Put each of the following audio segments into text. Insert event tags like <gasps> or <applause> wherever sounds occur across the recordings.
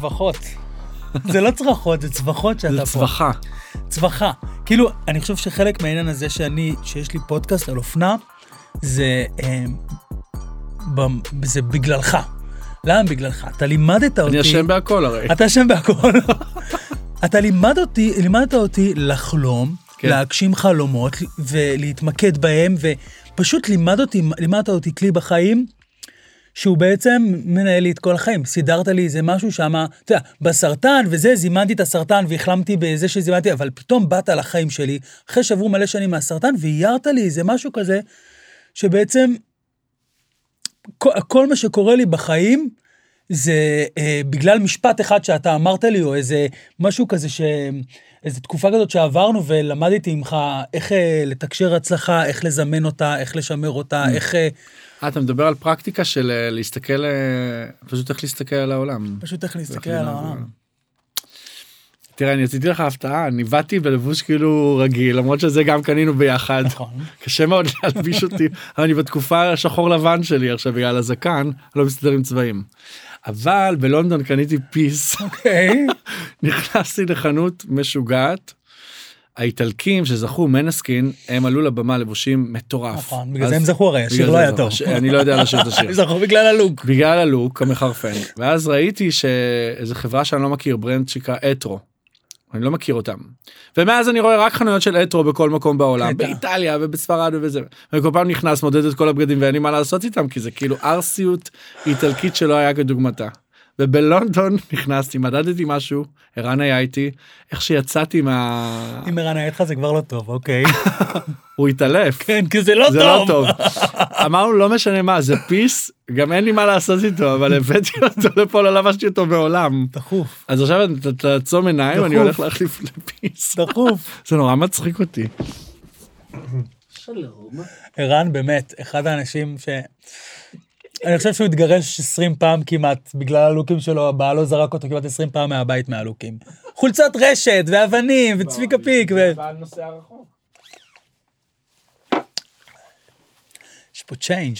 צווחות. זה לא צרחות, זה צווחות שאתה זה פה. צווחה. צווחה. כאילו, אני חושב שחלק מהעניין הזה שאני, שיש לי פודקאסט על אופנה, זה, אה, ב- זה בגללך. למה בגללך? אתה לימדת אותי... אני אשם בהכל הרי. אתה אשם בהכל. <laughs> אתה לימד אותי, לימדת אותי לחלום, כן. להגשים חלומות ולהתמקד בהם, ופשוט לימד אותי, לימדת אותי כלי בחיים, שהוא בעצם מנהל לי את כל החיים. סידרת לי איזה משהו שם, אתה יודע, בסרטן וזה, זימנתי את הסרטן והחלמתי בזה שזימנתי, אבל פתאום באת לחיים שלי, אחרי שעברו מלא שנים מהסרטן, ואיירת לי איזה משהו כזה, שבעצם כל, כל מה שקורה לי בחיים, זה אה, בגלל משפט אחד שאתה אמרת לי, או איזה משהו כזה, ש... איזה תקופה כזאת שעברנו ולמדתי ממך איך אה, לתקשר הצלחה, איך לזמן אותה, איך לשמר אותה, איך... אה, אה, אתה מדבר על פרקטיקה של אה, להסתכל, אה, פשוט איך להסתכל על העולם. פשוט איך להסתכל על. העולם. תראה, אני עשיתי לך הפתעה, אני באתי בלבוש כאילו רגיל, למרות שזה גם קנינו ביחד. נכון. קשה מאוד להלביש אותי, <laughs> אבל אני בתקופה השחור לבן שלי עכשיו בגלל הזקן, לא מסתדר עם צבעים. אבל בלונדון קניתי piece, אוקיי. <laughs> נכנסתי לחנות משוגעת. האיטלקים שזכו Måneskin הם עלו לבמה לבושים מטורף. נכון, בגלל זה הם זכו הרי, השיר לא היה. טוב. אני לא יודע לשיר את השיר. <laughs> הם זכו בגלל הלוק. בגלל הלוק המחרפן ואז ראיתי שאיזה חברה שאני לא מכיר brand שנקרא Etro. אני לא מכיר אותם. ומאז אני רואה רק חנויות של אתרו בכל מקום בעולם. באיטליה ובספרד ובזה וכל פעם נכנס מודד את כל הבגדים ואין לי מה לעשות איתם כי זה כאילו ארסיות איטלקית שלא היה כדוגמתה. ובלונדון <laughs> נכנסתי מדדתי משהו ערן היה איתי איך שיצאתי מה... אם ערן היה איתך זה כבר לא טוב, אוקיי. <laughs> הוא התעלף. כן, כי זה לא זה לא טוב. טוב. אמרנו לא משנה מה זה פיס גם אין לי מה לעשות איתו אבל הבאתי <laughs> אותו לפה לא לבשתי אותו מעולם. דחוף, אז עכשיו אתה תעצום עיניים אני. הולך להחליף לפיס. דחוף. זה נורא מצחיק אותי. ערן באמת, אחד האנשים ש... אני חושב שהוא התגרש 20 פעם כמעט, בגלל הלוקים שלו, בעלו זרק אותו כמעט 20 פעם מהבית מהלוקים. חולצת רשת, ואבנים, וצביקה פיק, ו... יש פה change.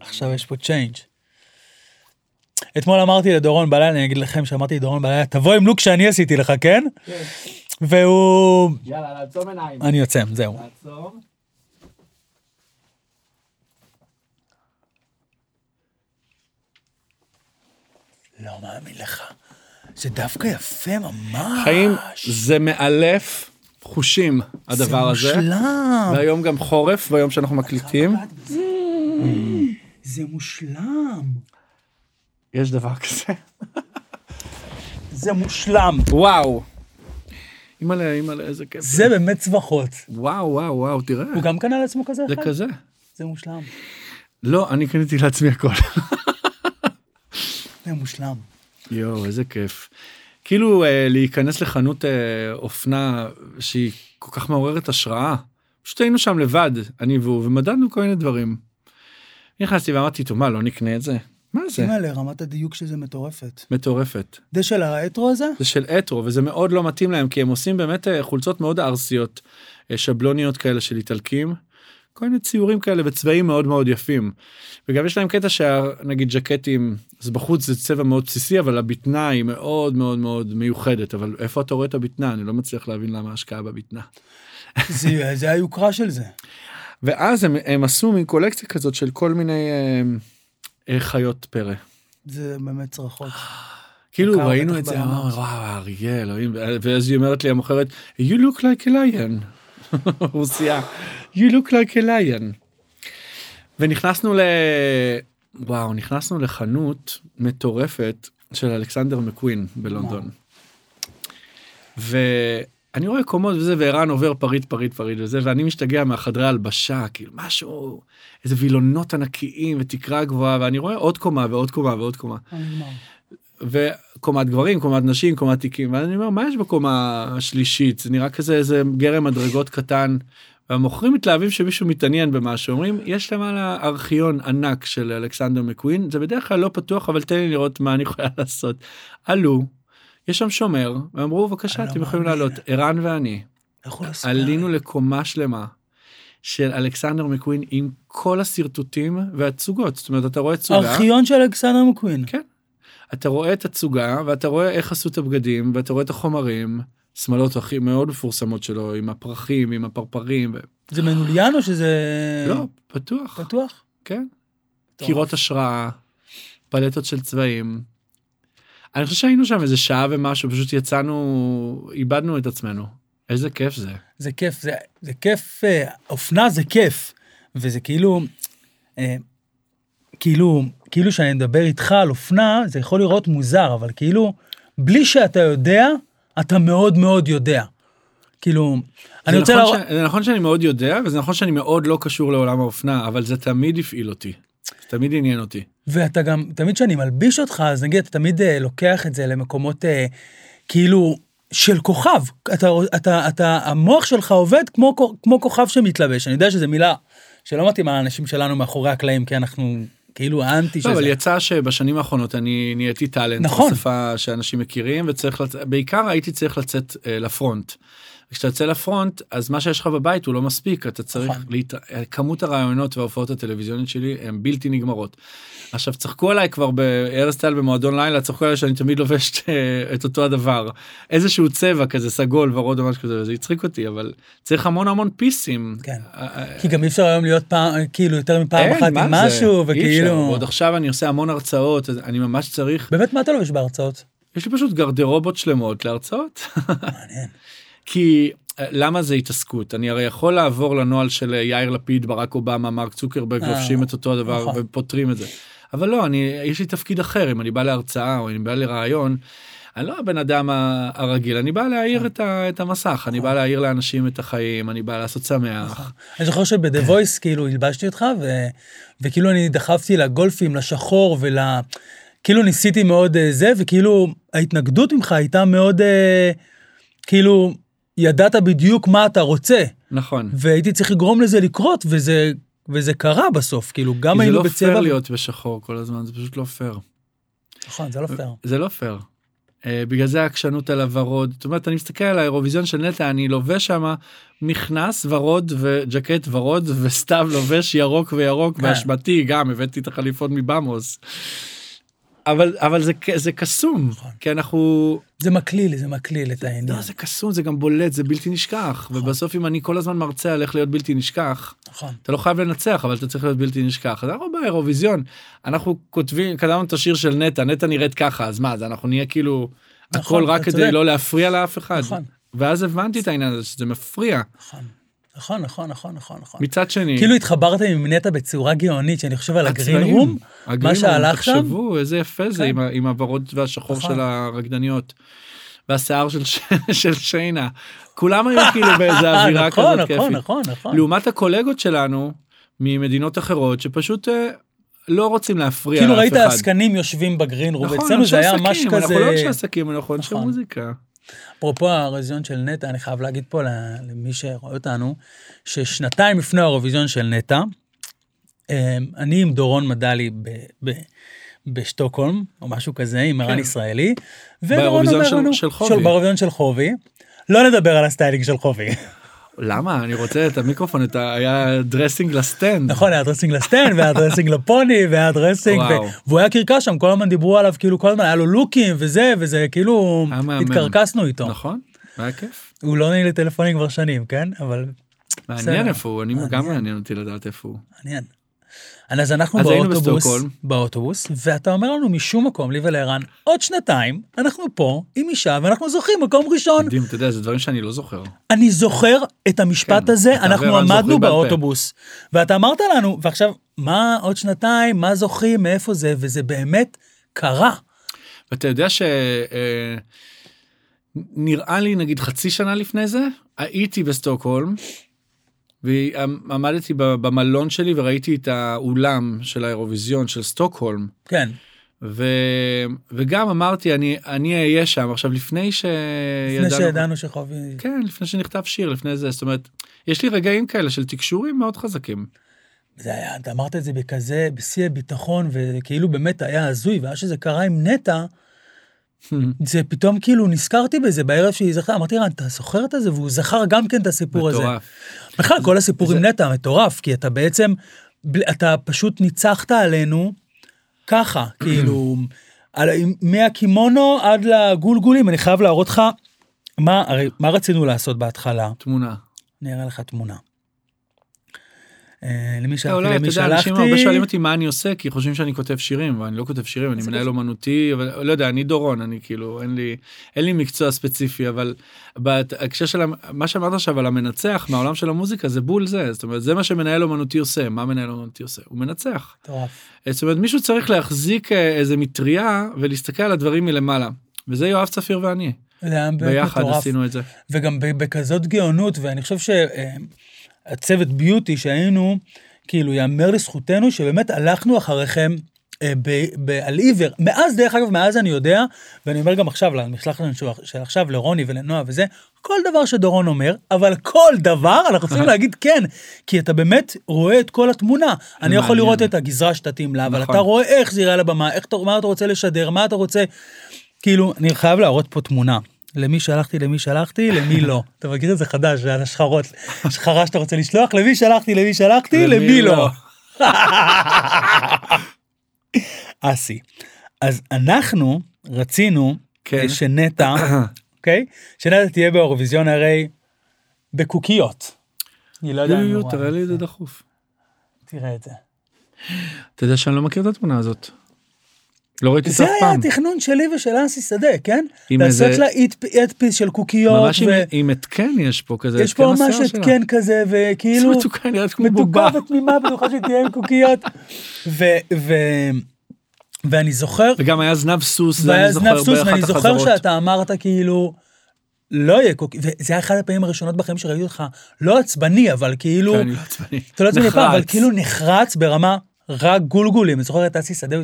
עכשיו יש פה change. אתמול אמרתי לדורון בלילה, אני אגיד לכם שאמרתי לדורון בלילה, תבוא עם לוק שאני עשיתי לך, כן? והוא... יאללה לעצום עיניים. אני יוצא, זהו. לעצום. לא מאמין לך. זה דווקא יפה ממש. חיים זה מאלף חושים הדבר הזה. זה מושלם. והיום גם חורף ביום שאנחנו מקליטים. זה מושלם. יש דבר כזה. זה מושלם. וואו. אימא'לה אימא'לה איזה כיף. זה באמת צווחות. וואו וואו וואו תראה. הוא גם קנה לעצמו כזה זה אחד? כזה. זה מושלם. לא אני קניתי לעצמי הכל. זה מושלם. יואו איזה כיף. כאילו אה, להיכנס לחנות אה, אופנה שהיא כל כך מעוררת השראה. פשוט היינו שם לבד אני והוא ומדדנו כל מיני דברים. נכנסתי ואמרתי טוב מה לא נקנה את זה? מה זה? אימא'לה, רמת הדיוק של זה מטורפת. מטורפת. זה של האתרו הזה? זה של אתרו וזה מאוד לא מתאים להם כי הם עושים באמת אה, חולצות מאוד ארסיות אה, שבלוניות כאלה של איטלקים. כל מיני ציורים כאלה בצבעים מאוד מאוד יפים. וגם יש להם קטע שנגיד ג'קטים אז בחוץ זה צבע מאוד בסיסי אבל הבטנה היא מאוד מאוד מאוד מיוחדת אבל איפה אתה רואה את הבטנה אני לא מצליח להבין למה ההשקעה בבטנה. זה זה היוקרה של זה. ואז הם, הם עשו מין קולקציה כזאת של כל מיני אה, אה, חיות פרא. זה באמת צרחות. כאילו ראינו את זה. אמרנו, וואו אריה אלוהים, ואז היא אומרת לי המוכרת, you look like a lion. <laughs> רוסיה, you look like a lion. ונכנסנו ל... וואו, נכנסנו לחנות מטורפת של אלכסנדר מקווין בלונדון. ואני רואה קומות וזה, וערן עובר פריט פריט פריט וזה, ואני משתגע מהחדרי הלבשה, כאילו משהו, איזה וילונות ענקיים ותקרה גבוהה, ואני רואה עוד קומה ועוד קומה ועוד קומה. וקומת גברים, קומת נשים, קומת תיקים, ואני אומר, מה יש בקומה השלישית? זה נראה כזה איזה גרם מדרגות קטן. והמוכרים מתלהבים שמישהו מתעניין במשהו, אומרים, יש למעלה ארכיון ענק של אלכסנדר מקווין, זה בדרך כלל לא פתוח, אבל תן לי לראות מה אני יכולה לעשות. עלו, יש שם שומר, ואמרו, בבקשה, אני לא אתם יכולים. לעלות. ערן ואני. עלינו לקומה שלמה של אלכסנדר מקווין עם כל השרטוטים והתצוגות, זאת אומרת, אתה רואה תצוגה. ארכיון של אלכסנדר מקווין. כן. אתה רואה את התצוגה ואתה רואה איך עשו את הבגדים ואתה רואה את החומרים, שמלות הכי מאוד מפורסמות שלו עם הפרחים עם הפרפרים. זה מנוליין או שזה... לא, פתוח. פתוח? כן. קירות השראה, פלטות של צבעים. אני חושב שהיינו שם איזה שעה ומשהו, פשוט יצאנו, איבדנו את עצמנו. איזה כיף זה. זה כיף, זה, זה כיף, אה, אופנה זה כיף. וזה כאילו, אה, כאילו, כאילו שאני מדבר איתך על אופנה, זה יכול לראות מוזר, אבל כאילו, בלי שאתה יודע, אתה מאוד מאוד יודע. כאילו, אני רוצה... נכון להראות... ש... זה נכון שאני מאוד יודע, וזה נכון שאני מאוד לא קשור לעולם האופנה, אבל זה תמיד הפעיל אותי. זה תמיד עניין אותי. ואתה גם, תמיד כשאני מלביש אותך, אז נגיד, אתה תמיד אה, לוקח את זה למקומות אה, כאילו של כוכב. אתה, אתה, אתה, המוח שלך עובד כמו, כמו כוכב שמתלבש. אני יודע שזו מילה שלא מתאימה לאנשים שלנו מאחורי הקלעים, כי אנחנו כאילו האנטי של לא. אבל יצא שבשנים האחרונות אני נהייתי טאלנט, נכון. בשפה שאנשים מכירים, וצריך, לצ... בעיקר הייתי צריך לצאת אה, לפרונט. כשאתה יוצא לפרונט, אז מה שיש לך בבית הוא לא מספיק, אתה צריך, נכון. להת... כמות הרעיונות וההופעות הטלוויזיוניות שלי הן בלתי נגמרות. עכשיו צחקו עליי כבר בארז טל במועדון לילה, צחקו עליי שאני תמיד לובש אה, את אותו הדבר. איזשהו צבע כזה סגול ורוד או משהו כזה, זה הצחיק אותי, אבל צריך המון המון פיסים. כן. אה, אה, כי גם אי אפשר היום להיות פעם, כאילו יותר מפעם אין, אחת עם? משהו. וכאילו... ועוד עכשיו אני עושה המון הרצאות, אני ממש צריך, באמת, מה אתה לובש בהרצאות? יש לי פשוט גרדרובות שלמות להרצאות. מעניין. כי אה, למה זה התעסקות אני הרי יכול לעבור לנוהל של אה, יאיר לפיד ברק אובמה מרק צוקרברג אה, לובשים את אותו הדבר נכון. ופותרים את זה. אבל לא אני יש לי תפקיד אחר אם אני בא להרצאה או אני בא לראיון. אני לא הבן אדם הרגיל אני בא להאיר את, ה, את המסך אני בא להאיר לאנשים את החיים אני בא לעשות שמח. אני זוכר שב-The Voice כאילו הלבשתי אותך, ו... וכאילו אני דחפתי לגולפים, לשחור ול... כאילו ניסיתי מאוד זה, וכאילו ההתנגדות ממך הייתה מאוד, כאילו, ידעת בדיוק מה אתה רוצה, נכון. והייתי צריך לגרום לזה לקרות, וזה, וזה קרה בסוף, כאילו, גם זה היינו לא בצבע. פייר להיות בשחור כל הזמן זה פשוט לא פייר. נכון, זה לא פייר. זה לא פייר. אה, בגלל זה העקשנות על הוורוד. זאת אומרת, אני מסתכל על האירוויזיון של נטע, אני לובש שם מכנס ורוד וג'קט ורוד, <laughs> וסתיו לובש ירוק וירוק כן. באשמתי, גם הבאתי את החליפות מבמוס. אבל אבל זה זה קסום נכון. כי אנחנו זה מקליל, זה מקליל את העניין. לא זה קסום זה גם בולט זה בלתי נשכח ובסוף אם אני כל הזמן מרצה על איך להיות בלתי נשכח נכון. אתה לא חייב לנצח אבל אתה צריך להיות בלתי נשכח אז אנחנו באירוויזיון אנחנו כותבים כתבנו את השיר של נטע נטע נראית ככה אז מה אז אנחנו נהיה כאילו נכון, הכל רק כדי צודק. לא להפריע לאף אחד נכון. ואז הבנתי את העניין הזה שזה מפריע נכון, נכון, נכון, נכון, נכון, נכון. מצד שני כאילו התחברתם עם נטע בצורה גאונית, שאני חושב על הגרין רום, מה שהלך שם, תחשבו איזה יפה זה כן. עם הוורוד והשחור נכון. של הרקדניות. והשיער של <laughs> של שיינה כולם היו כאילו באיזה <laughs> אווירה נכון, כזאת נכון, כיפית. נכון, נכון. לעומת הקולגות שלנו ממדינות אחרות שפשוט אה, לא רוצים להפריע כאילו לאף ראית אחד. עסקנים יושבים ב green room, נכון, אצלנו זה היה ממש אנחנו לא אנשי כזה, עסקים אנחנו אנשי נכון. מוזיקה. אפרופו האירוויזיון של נטע, אני חייב להגיד פה למי שרואה אותנו, ששנתיים לפני האירוויזיון של נטע, אה, אני עם דורון מדלי ב- ב- בשטוקהולם, או משהו כזה, עם ערן כן. ישראלי, ודורון באירוויזיון אומר של- של חובי. באירוויזיון של חובי, לא נדבר על הסטיילינג של חובי. למה אני רוצה את המיקרופון את ה... היה dressing ל stand. נכון, היה dressing ל stand, והיה dressing לפוני, והיה dressing. ו- והוא היה קרקס שם, כל הזמן דיברו עליו, כאילו כל הזמן היה לו לוקים וזה, וזה כאילו, מהמם. התקרקסנו איתו. נכון? היה כיף. הוא לא עונה לי טלפונים כבר שנים, כן? אבל מעניין. איפה הוא אני גם. מעניין אותי לדעת איפה הוא. מעניין. אז אנחנו אז באוטובוס. באוטובוס, ואתה אומר לנו משום מקום, לי ולערן, עוד שנתיים, אנחנו פה עם אישה ואנחנו זוכים מקום ראשון. מדהים אתה יודע זה דברים שאני לא זוכר. אני זוכר את המשפט כן, הזה, אנחנו עמדנו. באוטובוס, ואתה אמרת לנו, ועכשיו, מה עוד שנתיים, מה זוכרים, מאיפה זה, וזה באמת קרה. ואתה יודע ש... אה, נראה לי נגיד חצי שנה לפני זה הייתי בסטוקהולם. ועמדתי במלון שלי וראיתי את האולם של האירוויזיון של סטוקהולם. כן, ו... וגם אמרתי אני אני אהיה שם. עכשיו לפני שידענו לפני שידענו שחובי... כן לפני שנכתב שיר לפני זה. זאת אומרת יש לי רגעים כאלה של תקשורים מאוד חזקים. זה היה, אתה אמרת את זה בכזה, בשיא הביטחון, וכאילו באמת היה הזוי, ואז שזה קרה עם נטע, <laughs> זה פתאום כאילו נזכרתי בזה בערב שהיא זכרה, אמרתי לה, אתה זוכר את זה? והוא זכר גם כן את הסיפור הזה. מטורף. בכלל, כל הסיפור עם נטע מטורף, כי אתה בעצם, אתה פשוט ניצחת עלינו ככה, <clears throat> כאילו, מהקימונו עד לגולגולים, אני חייב להראות לך מה, הרי, מה רצינו לעשות בהתחלה. תמונה. אני אראה לך תמונה. אה, למי שלחתי, אולי, אתה למי יודע, אנשים הרבה שלחתי, שואלים אותי מה אני עושה, כי חושבים שאני כותב שירים, ואני לא כותב שירים, אני מנהל. אומנותי, אבל לא יודע, אני דורון, אני כאילו, אין לי, אין לי מקצוע ספציפי, אבל בהקשר של, מה שאמרת עכשיו על המנצח מהעולם של המוזיקה, זה בול זה, זאת אומרת, זה מה שמנהל אומנותי עושה, מה מנהל אומנותי עושה? הוא מנצח. מטורף. זאת אומרת, מישהו צריך להחזיק אה, איזה מטריה ולהסתכל על הדברים מלמעלה. וזה יואב צפיר ואני, ביחד מטורף. עשינו את זה. וגם בכזאת גאונות, ואני חושב שהצוות ביוטי שהיינו, כאילו, יאמר לזכותנו שבאמת הלכנו אחריכם אה, על עיוור. מאז, דרך אגב, מאז אני יודע, ואני אומר גם עכשיו, למשלחת של- עכשיו, לרוני ולנועה וזה, כל דבר שדורון אומר, אבל כל דבר אנחנו צריכים <laughs> להגיד כן, כי אתה באמת רואה את כל התמונה. אני יכול. לראות את הגזרה שתתאים לה, אבל נכון. אתה רואה איך זה יראה אתה, מה אתה רוצה לשדר, מה אתה רוצה... כאילו, אני חייב להראות פה תמונה. למי שלחתי, למי שלחתי, למי לא. <laughs> אתה מכיר את זה חדש, על השחרות, שחרה שאתה רוצה לשלוח, למי שלחתי, למי שלחתי, למי לא. <laughs> אסי. אז אנחנו רצינו כן. שנטע, <coughs> אוקיי? שנטע תהיה באירוויזיון הרי בקוקיות. אני לא יודע. אם תראה לי את זה דחוף. תראה את זה. אתה יודע שאני לא מכיר את התמונה הזאת. לא ראיתי את זה זה אף היה פעם. התכנון שלי ושל אסי שדה, כן? לעשות איזה- לה אדפיס של קוקיות. ממש ו- עם התקן יש פה כזה. יש פה ממש. התקן כזה, וכאילו, זה מתוקה, נראית כמו מתוקה בובה. ותמימה, בטוחה שתהיה עם קוקיות. ו- ו- ואני זוכר, וגם היה זנב סוס, זה אני זוכר באחת ואני זוכר החזרות. שאתה אמרת כאילו, לא יהיה קוקיות, וזה היה אחת הפעמים הראשונות בחיים שראיתי אותך, לא עצבני, אבל כאילו, כן, אני לא עצבני. אתה לא עצבני פעם, אבל. כאילו נחרץ ברמה רק גולגולים, אני זוכר את אסי שדה,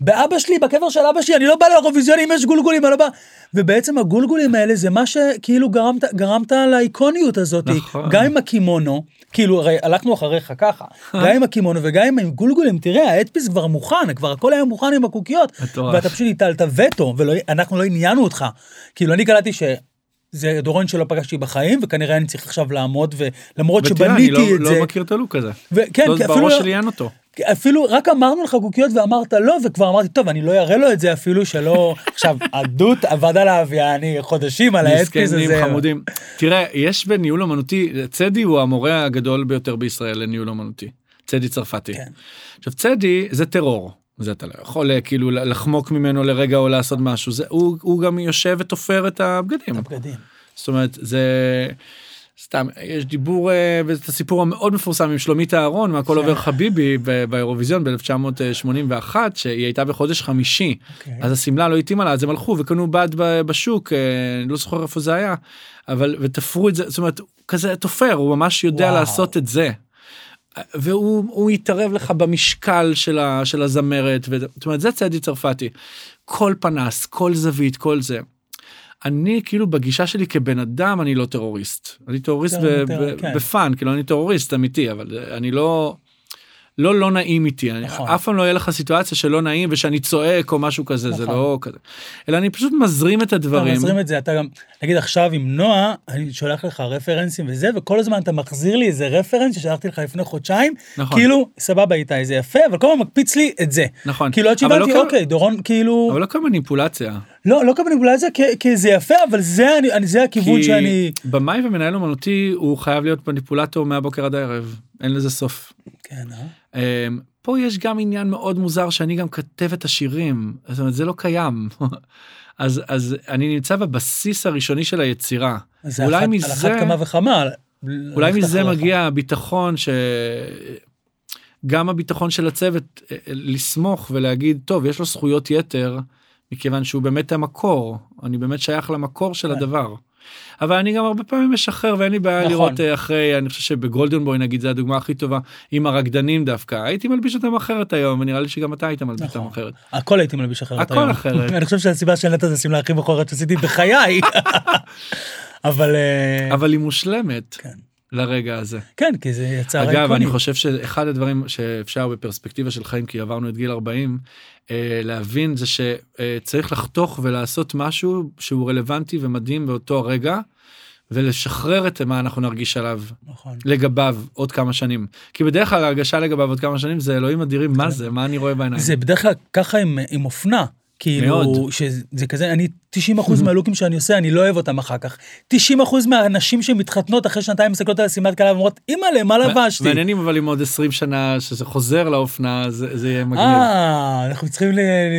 באבא שלי, בקבר של אבא שלי, אני לא בא לאירוויזיון אם יש גולגולים, אני לא בא. ובעצם הגולגולים האלה זה מה שכאילו גרמת, גרמת לאיקוניות הזאת, נכון. גם עם הקימונו, כאילו הרי הלכנו אחריך ככה, גם עם הקימונו וגם עם גולגולים, תראה, האדפיס כבר מוכן, כבר הכל היה מוכן עם הקוקיות. ואתה פשוט הטלת וטו, ואנחנו לא עניינו אותך. כאילו אני קלטתי ש... זה דורון שלא פגשתי בחיים, וכנראה אני צריך עכשיו לעמוד, ולמרות אני שבניתי לא- את לא זה, מכיר את הלוק הזה. וכן, לא, כי אפילו, בראש שלי אין אותו. אפילו רק אמרנו לך קוקיות ואמרת לא, וכבר אמרתי, טוב, אני לא אראה לו את זה אפילו שלא, <laughs> עכשיו, עדות עבד עליו, יעני, חודשים על מסכנים הזה. חמודים. תראה, יש בניהול אומנותי, צדי הוא המורה הגדול ביותר בישראל לניהול אומנותי. צדי צרפתי. כן. עכשיו צדי זה טרור. זה אתה לא יכול אה, כאילו לחמוק ממנו לרגע או לעשות משהו זה הוא הוא גם יושב ותופר את הבגדים הבגדים. זאת אומרת זה סתם יש דיבור אה, ואת הסיפור המאוד מפורסם עם שלומית אהרון מהכל עובר חביבי באירוויזיון ב-1981 שהיא הייתה בחודש חמישי אוקיי. אז השמלה לא התאימה לה אז הם הלכו וקנו בד בשוק אה, אני לא זוכר איפה זה היה אבל ותפרו את זה זאת אומרת כזה תופר הוא ממש יודע וואו. לעשות את זה. והוא הוא יתערב לך במשקל של, ה, של הזמרת זאת אומרת זה צדי צרפתי כל פנס כל זווית כל זה. אני כאילו בגישה שלי כבן אדם אני לא טרוריסט אני טרוריסט כן. ב fun כאילו אני טרוריסט אמיתי אבל אני לא. לא לא נעים איתי אני נכון. אף פעם לא יהיה לך סיטואציה שלא נעים ושאני צועק או משהו כזה זה נכון. לא כזה אלא אני פשוט מזרים את אתה הדברים מזרים את זה, אתה גם, נגיד עכשיו עם נועה, אני שולח לך רפרנסים וזה, וכל הזמן אתה מחזיר לי איזה רפרנס ששלחתי לך לפני חודשיים, נכון. כאילו, סבבה איתי, זה יפה, אבל כל הזמן מקפיץ לי את זה. נכון כאילו עד לא שהבנתי, כל- אוקיי, דורון, כאילו, אבל לא כל מניפולציה לא, לא כוונה אולי זה, כי- כי זה יפה, אבל זה אני- אני- זה הכיוון כי שאני... במאי ומנהל אומנותי הוא חייב להיות מניפולטור מהבוקר עד הערב אין לזה סוף. כן, אה? אמ, פה יש גם עניין מאוד מוזר שאני גם כותב את השירים זאת אומרת זה לא קיים <laughs> אז אז אני נמצא בבסיס הראשוני של היצירה אולי אחת- על מזה אחת כמה וכמה. אולי מזה. מגיע הביטחון ש... גם הביטחון של הצוות אה, אה, לסמוך ולהגיד טוב יש לו זכויות יתר מכיוון שהוא באמת המקור אני באמת שייך למקור של כן. הדבר. אבל אני גם הרבה פעמים משחרר ואין לי בעיה נכון. לראות אה, אחרי אני חושב שבגולדן בוי נגיד זה הדוגמה הכי טובה עם הרקדנים דווקא הייתי מלביש אותם אחרת היום ונראה לי שגם אתה היית מלביש אותם נכון. אחרת. הכל הייתי מלביש אחרת הכל היום. אחרת. <laughs> אני חושב שהסיבה של נטע זה השמלה הכי מכוערת שעשיתי בחיי. <laughs> אבל אה, אבל היא מושלמת כן. לרגע הזה. כן, כי זה יצר אגב איקוני. אני חושב שאחד הדברים שאפשר בפרספקטיבה של חיים כי עברנו את גיל 40 אה, להבין זה שצריך לחתוך ולעשות משהו שהוא רלוונטי ומדהים באותו הרגע ולשחרר את מה אנחנו נרגיש עליו נכון. לגביו עוד כמה שנים כי בדרך כלל ההרגשה לגביו עוד כמה שנים זה אלוהים אדירים מה זה מה אני רואה בעיניים. זה בדרך כלל ככה עם, עם אופנה. כאילו, מאוד. שזה כזה, אני 90% מהלוקים שאני עושה, אני לא אוהב אותם אחר כך. 90% מהנשים שמתחתנות אחרי שנתיים מסתכלות על הסימת כלה ואומרות, אימא'לה, מה לבשתי? מעניינים אבל אם עוד 20 שנה שזה חוזר לאופנה זה זה יהיה מגניב. אה, אנחנו צריכים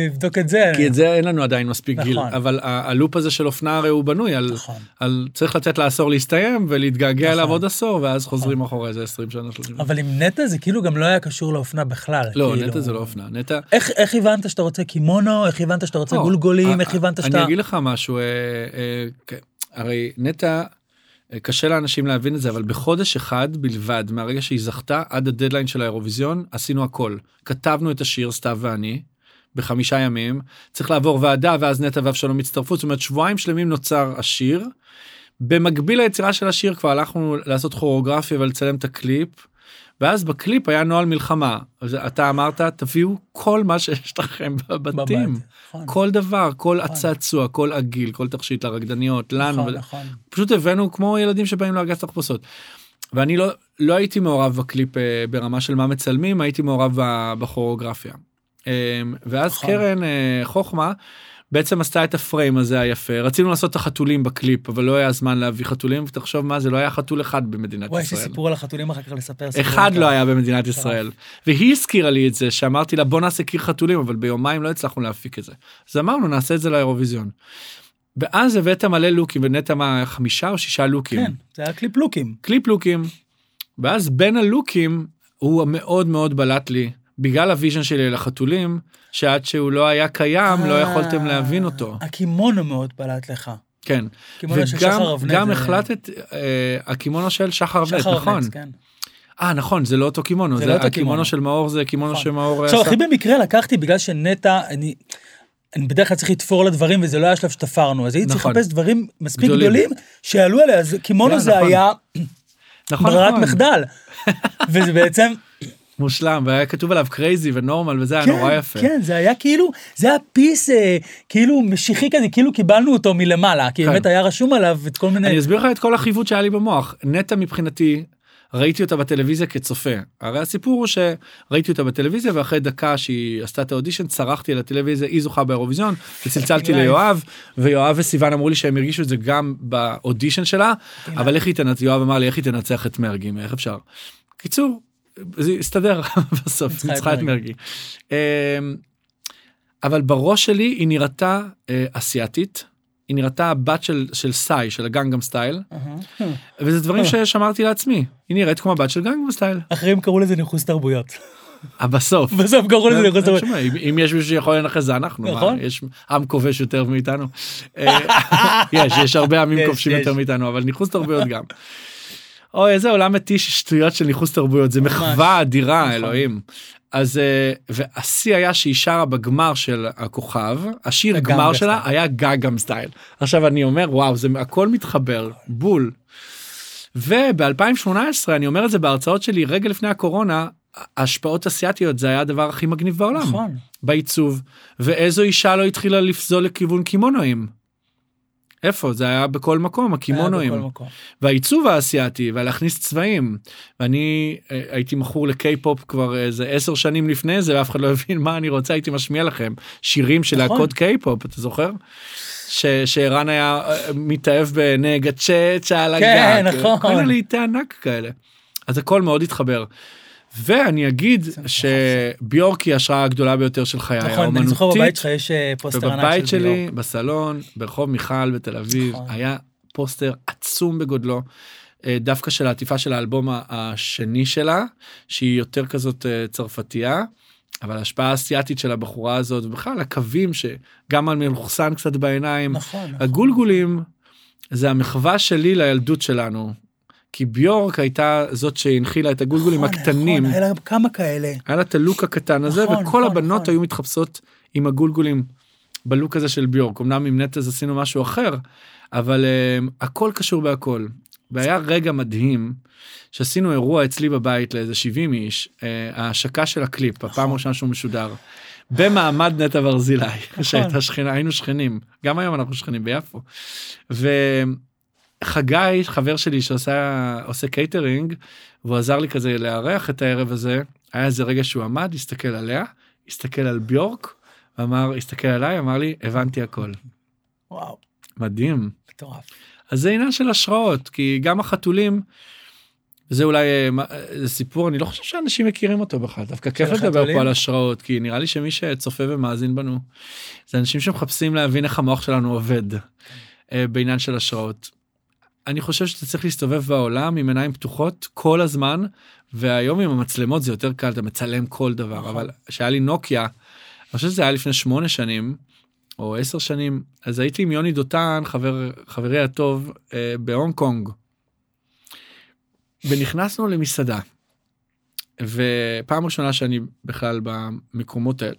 לבדוק את זה. כי את זה אין לנו עדיין מספיק גיל נכון. אבל ה- הלופ הזה של אופנה הרי הוא בנוי על, נכון. על צריך לתת לעשור להסתיים ולהתגעגע אליו נכון. עוד עשור ואז חוזרים אחורה איזה 20 שנה 30 שנה. אבל עם נטע זה כאילו גם לא היה קשור לאופנה בכלל. לא כאילו. נטע זה לא אופנה נטע. איך, איך הבנת שאתה רוצה קימונו? איך הבנת שאתה רוצה או, גולגולים? איך הבנת שאתה... לך משהו, אה, אה, הרי נטע, אה, קשה לאנשים להבין את זה, אבל בחודש אחד בלבד, מהרגע שהיא זכתה עד הדדליין של האירוויזיון, עשינו הכל. כתבנו את השיר, סתיו ואני, בחמישה ימים, צריך לעבור ועדה, ואז נטע ואבשלום הצטרפו, זאת אומרת שבועיים שלמים נוצר השיר. במקביל ליצירה של השיר כבר הלכנו לעשות כוריאוגרפיה ולצלם את הקליפ. ואז בקליפ היה נוהל מלחמה אז אתה אמרת תביאו כל מה שיש לכם בבתים בבית, נכון. כל דבר כל הצעצוע כל עגיל כל תכשיט לרקדניות לנו נכון, ו- נכון. פשוט הבאנו כמו ילדים שבאים לארגז תחפושות. ואני לא לא הייתי מעורב בקליפ אה, ברמה של מה מצלמים הייתי מעורב בכוריאוגרפיה. אה, ואז נכון. קרן אה, חוכמה בעצם עשתה את הפריים הזה היפה רצינו לעשות את החתולים בקליפ אבל לא היה זמן להביא חתולים ותחשוב מה זה לא היה חתול אחד במדינת וואי, יש לי ישראל. סיפור על החתולים אחר כך לספר. אחד. לא היה במדינת ישראל והיא הזכירה לי את זה שאמרתי לה בוא נעשה קיר חתולים אבל ביומיים לא הצלחנו להפיק את זה אז אמרנו נעשה את זה לאירוויזיון. ואז הבאת מלא לוקים ונטע מה חמישה או שישה לוקים כן, זה היה קליפ לוקים. קליפ לוקים ואז בין הלוקים הוא מאוד מאוד בלט לי בגלל ה vision שלי לחתולים שעד שהוא לא היה קיים לא יכולתם אה, להבין אותו הקימונו מאוד בלט לך. כן של וגם שחר אבנט. גם החלטת אה, הקימונו של שחר אבנט נכון כן. אה נכון זה לא אותו קימונו זה לא הקימונו קימונו. של מאור זה קימונו נכון. שמאור עכשיו, עשה. הכי במקרה לקחתי בגלל שנטע, אני... אני בדרך כלל צריך לתפור לדברים וזה לא היה שלב שתפרנו אז הייתי צריך נכון. לחפש דברים מספיק גדולים. שיעלו עליה אז קימונו כן, זה נכון. היה ברירת. מחדל. <laughs> וזה בעצם מושלם והיה כתוב עליו crazy ו normal וזה היה נורא יפה. כן, זה היה כאילו, זה היה piece אה, כאילו משיחי כזה, כאילו קיבלנו אותו מלמעלה, כי כן. באמת היה רשום עליו את כל מיני... אני אסביר לך את כל החיווט שהיה לי במוח נטע מבחינתי ראיתי אותה בטלוויזיה כצופה הרי הסיפור הוא שראיתי אותה בטלוויזיה ואחרי דקה שהיא עשתה את האודישן צרחתי על הטלוויזיה היא זוכה באירוויזיון <laughs> וצלצלתי nice. ליואב ויואב וסיוון אמרו לי שהם הרגישו את זה גם באודישן שלה אבל איך היא תנצח יואב אמר לי איך היא תנצח את מרגי איך אפשר. קיצור זה הסתדר <laughs> בסוף ניצחה את מרגי. אמ, אבל בראש שלי היא נראתה אה, אסיאתית. היא נראתה הבת של של סאי של ה Gangnam Style. וזה דברים אה. ששמרתי לעצמי היא נראית כמו הבת של גנגם סטייל אחרים קראו לזה ניחוס תרבויות. אה, בסוף. בסוף קראו לזה ניחוס אני תרבויות. אם יש מישהו שיכול לנחש זה אנחנו נכון. יש עם כובש יותר מאיתנו אה, <laughs> יש יש הרבה עמים כובשים. יותר מאיתנו אבל ניחוס תרבויות גם. אוי איזה עולם מתיש שטויות של ניחוס תרבויות זה. מחווה אדירה נכון. אלוהים. אז אה, והשיא היה שהיא שרה בגמר של הכוכב השיר גמר שלה. היה גאגם סטייל עכשיו אני אומר וואו זה הכל מתחבר בול. וב-2018 אני אומר את זה בהרצאות שלי רגע לפני הקורונה השפעות אסיאתיות זה היה הדבר הכי מגניב בעולם נכון. בעיצוב ואיזו אישה לא התחילה לפזול לכיוון קימונואים. איפה זה היה בכל מקום הקימונואים בכל מקום. והעיצוב האסייתי ולהכניס צבעים ואני אה, הייתי מכור לקיי-פופ כבר איזה עשר שנים לפני זה ואף אחד לא הבין מה אני רוצה הייתי משמיע לכם שירים של נכון. להקות קיי-פופ אתה זוכר? שערן היה אה, מתאהב בנגע צ'אץ' על הגג. כן, נכון. כל מיני להיטי ענק כאלה. אז הכל מאוד התחבר. ואני אגיד שביורק היא ההשראה הגדולה ביותר של חיי נכון, אני זוכר האומנותית. בבית שלך יש אה, פוסטר ענק של ובבית שלי ביורק. בסלון ברחוב מיכל בתל אביב נכון. היה פוסטר עצום בגודלו. אה, דווקא של העטיפה של האלבום השני שלה שהיא יותר כזאת אה, צרפתייה. אבל ההשפעה האסייתית של הבחורה הזאת ובכלל הקווים שגם על מלוכסן קצת בעיניים נכון. נכון. הגולגולים זה המחווה שלי לילדות שלנו. כי ביורק הייתה זאת שהנחילה את הגולגולים נכון, הקטנים נכון, היה לה כמה כאלה. היה לה את הלוק הקטן הזה נכון, וכל נכון, הבנות נכון. היו מתחפשות עם הגולגולים בלוק הזה של ביורק אמנם עם נטע עשינו משהו אחר אבל uh, הכל קשור בהכל והיה רגע מדהים שעשינו אירוע אצלי בבית לאיזה 70 איש אה, ההשקה של הקליפ נכון. הפעם הראשונה שהוא משודר. במעמד נטע ברזילי שהייתה שכנה היינו שכנים גם היום אנחנו שכנים ביפו. וחגי חבר שלי שעושה עושה קייטרינג והוא עזר לי כזה לארח את הערב הזה היה איזה רגע שהוא עמד הסתכל עליה הסתכל על ביורק אמר, הסתכל עליי, אמר לי, הבנתי הכל. וואו, מדהים. מטורף. אז זה עניין של השראות, כי גם החתולים, זה אולי, זה סיפור, אני לא חושב שאנשים מכירים אותו בכלל, דווקא כיף לדבר? פה על השראות, כי נראה לי שמי שצופה ומאזין בנו, זה אנשים שמחפשים להבין איך המוח שלנו עובד אה, בעניין של השראות. אני חושב שאתה צריך להסתובב בעולם עם עיניים פתוחות כל הזמן, והיום עם המצלמות זה יותר קל, אתה מצלם כל דבר, נכון. אבל כשהיה לי נוקיה, אני חושב שזה היה לפני שמונה שנים, או עשר שנים, אז הייתי עם יוני דותן, חבר, חברי הטוב, אה, בהונג קונג. ונכנסנו למסעדה. ופעם ראשונה שאני בכלל במקומות האלה,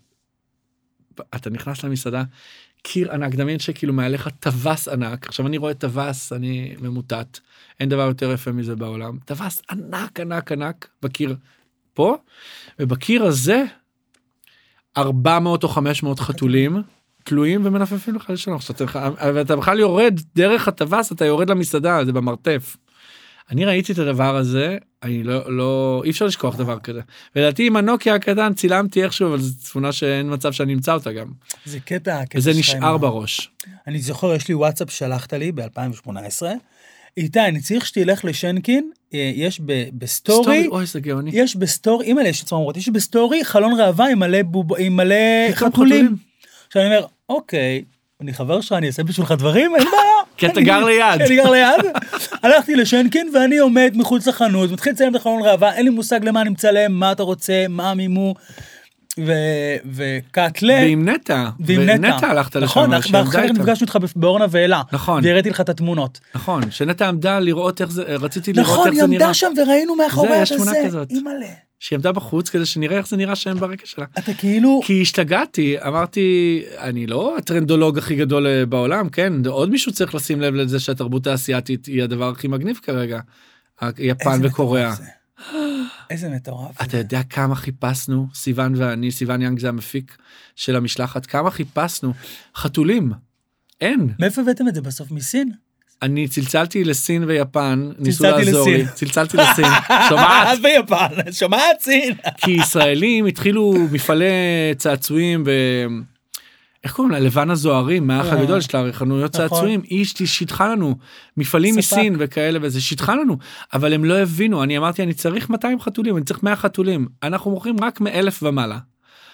אתה נכנס למסעדה, קיר ענק, דמיין שכאילו מעליך טווס ענק, עכשיו אני רואה טווס, אני ממוטט, אין דבר יותר יפה מזה בעולם, טווס ענק ענק ענק בקיר פה, ובקיר הזה 400 או 500 חתולים תלויים ומנפפים לך לשלום, ואתה בכלל יורד דרך הטווס, אתה יורד למסעדה, זה במרתף. אני ראיתי את הדבר הזה, אני לא, לא, אי אפשר לשכוח דבר כזה. ולדעתי עם הנוקיה הקטן צילמתי איכשהו, אבל זו תמונה שאין מצב שאני אמצא אותה גם. זה קטע, הקטע וזה נשאר ה- בראש. אני זוכר, יש לי וואטסאפ שלחת לי ב-2018. איתי, אני צריך שתלך לשנקין, אה, יש ב- בסטורי, אוי זה גאוני. יש בסטורי, אימא'לה, יש צמרמורות, יש בסטורי חלון ראווה עם מלא בוב- עם מלא חתולים. חתולים. עכשיו אני אומר, אוקיי, אני חבר שלך, אני אעשה בשבילך דברים, אין בעיה. כי אתה גר ליד. אני גר ליד. הלכתי לשנקין ואני עומד מחוץ לחנות, מתחיל לצלם את החלון ראווה, אין לי מושג למה אני מצלם, מה אתה רוצה, מה המימו. ו- וקאטלה. ועם נטע. ועם נטע. ונטע הלכת לשם. נכון, ואחר כך. נפגשנו איתך באורנה ואלה. נכון. והראיתי לך את התמונות. נכון, שנטע עמדה לראות איך זה, רציתי לראות נכון, איך היא זה נראה. עמדה שם וראינו מאחוריה יש את תמונה הזה. כזאת. אימא'לה. שהיא עמדה בחוץ כדי שנראה איך זה נראה שם ברקע שלה. אתה כאילו, כי השתגעתי, אמרתי, אני לא הטרנדולוג הכי גדול אה, בעולם, כן, עוד מישהו צריך לשים לב לזה שהתרבות האסייתית היא הדבר הכי מגניב כרגע. יפן וקוריאה. איזה מטורף. אתה. יודע כמה חיפשנו, סיוון ואני, סיוון יאנג זה המפיק של המשלחת, כמה חיפשנו חתולים. אין. מאיפה הבאתם את זה בסוף? מסין? אני צלצלתי לסין ויפן, ניסו לעזור לי. לסין. צלצלתי לסין. <laughs> שומעת? ביפן, שומעת סין. כי ישראלים התחילו מפעלי צעצועים ו... איך קוראים לה? לבן הזוהרים, מהאח אה. הגדול של חנויות נכון. צעצועים, היא שיטחה לנו, מפעלים. מסין וכאלה וזה, שיטחה לנו, אבל הם לא הבינו, אני אמרתי אני צריך 200 חתולים, אני צריך 100 חתולים, אנחנו מוכרים רק מאלף ומעלה.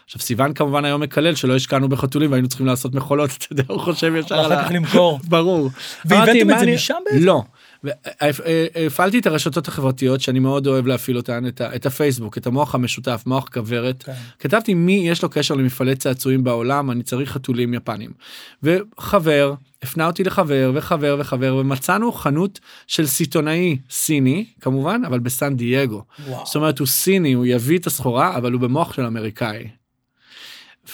עכשיו סיוון כמובן היום מקלל שלא השקענו בחתולים והיינו צריכים לעשות מכולות, אתה יודע, הוא חושב ישר על ה... למכור. <laughs> ברור. והבאתם את זה משם בעצם? לא. ו- הפ- אה, הפעלתי את הרשתות החברתיות שאני מאוד אוהב להפעיל אותן, את ה- את הפייסבוק, את המוח המשותף, מוח כוורת. כן. כתבתי מי יש לו קשר למפעלי צעצועים בעולם, אני צריך חתולים יפנים. וחבר, הפנה אותי לחבר וחבר וחבר, ומצאנו חנות של סיטונאי סיני, כמובן, אבל בסן דייגו. וואו. זאת אומרת, הוא סיני, הוא יביא את הסחורה, אבל הוא במוח של אמריקאי.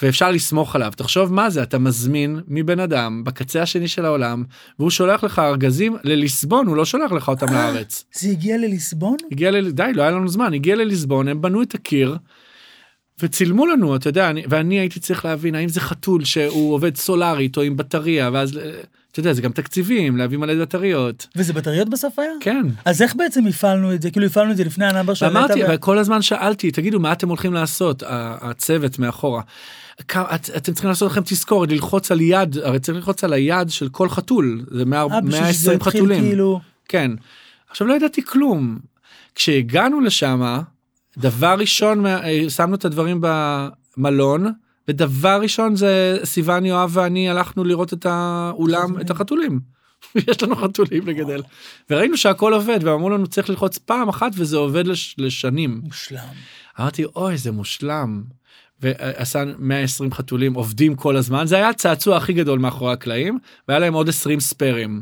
ואפשר לסמוך עליו. תחשוב מה זה, אתה מזמין מבן אדם בקצה השני של העולם, והוא שולח לך ארגזים לליסבון, הוא לא שולח לך אותם לארץ. <gasps> זה הגיע לליסבון? הגיע ל... די, לא היה לנו זמן, הגיע לליסבון, הם בנו את הקיר, וצילמו לנו, אתה יודע, אני, ואני הייתי צריך להבין האם זה חתול שהוא עובד סולארית או עם בטריה, ואז, אה, אתה יודע, זה גם תקציבים, להביא מלא בטריות. וזה בטריות בסוף היה? כן. אז איך בעצם הפעלנו את זה? כאילו הפעלנו את זה לפני ה number של ואמרתי, נטע ו- וכל הזמן שאלתי, תגידו, מה אתם הולכים לעשות, הצוות מאחורה? את- אתם צריכים לעשות לכם תזכורת, ללחוץ על יד, הרי צריך ללחוץ על היד של כל חתול, זה 100 אה, בשביל שזה 120 יתחיל חתולים. כאילו... כן. עכשיו לא ידעתי כלום. כשהגענו לשם, דבר ראשון, אה, שמנו את הדברים במלון, ודבר ראשון זה סיוון יואב ואני הלכנו לראות את האולם. את החתולים. <laughs> יש לנו חתולים לגדל. וראינו שהכל עובד, ואמרו לנו צריך ללחוץ פעם אחת וזה עובד לש, לשנים. מושלם. אמרתי אוי זה מושלם. ועשה 120 חתולים עובדים כל הזמן זה היה הצעצוע הכי גדול מאחורי הקלעים והיה להם עוד 20 ספיירים.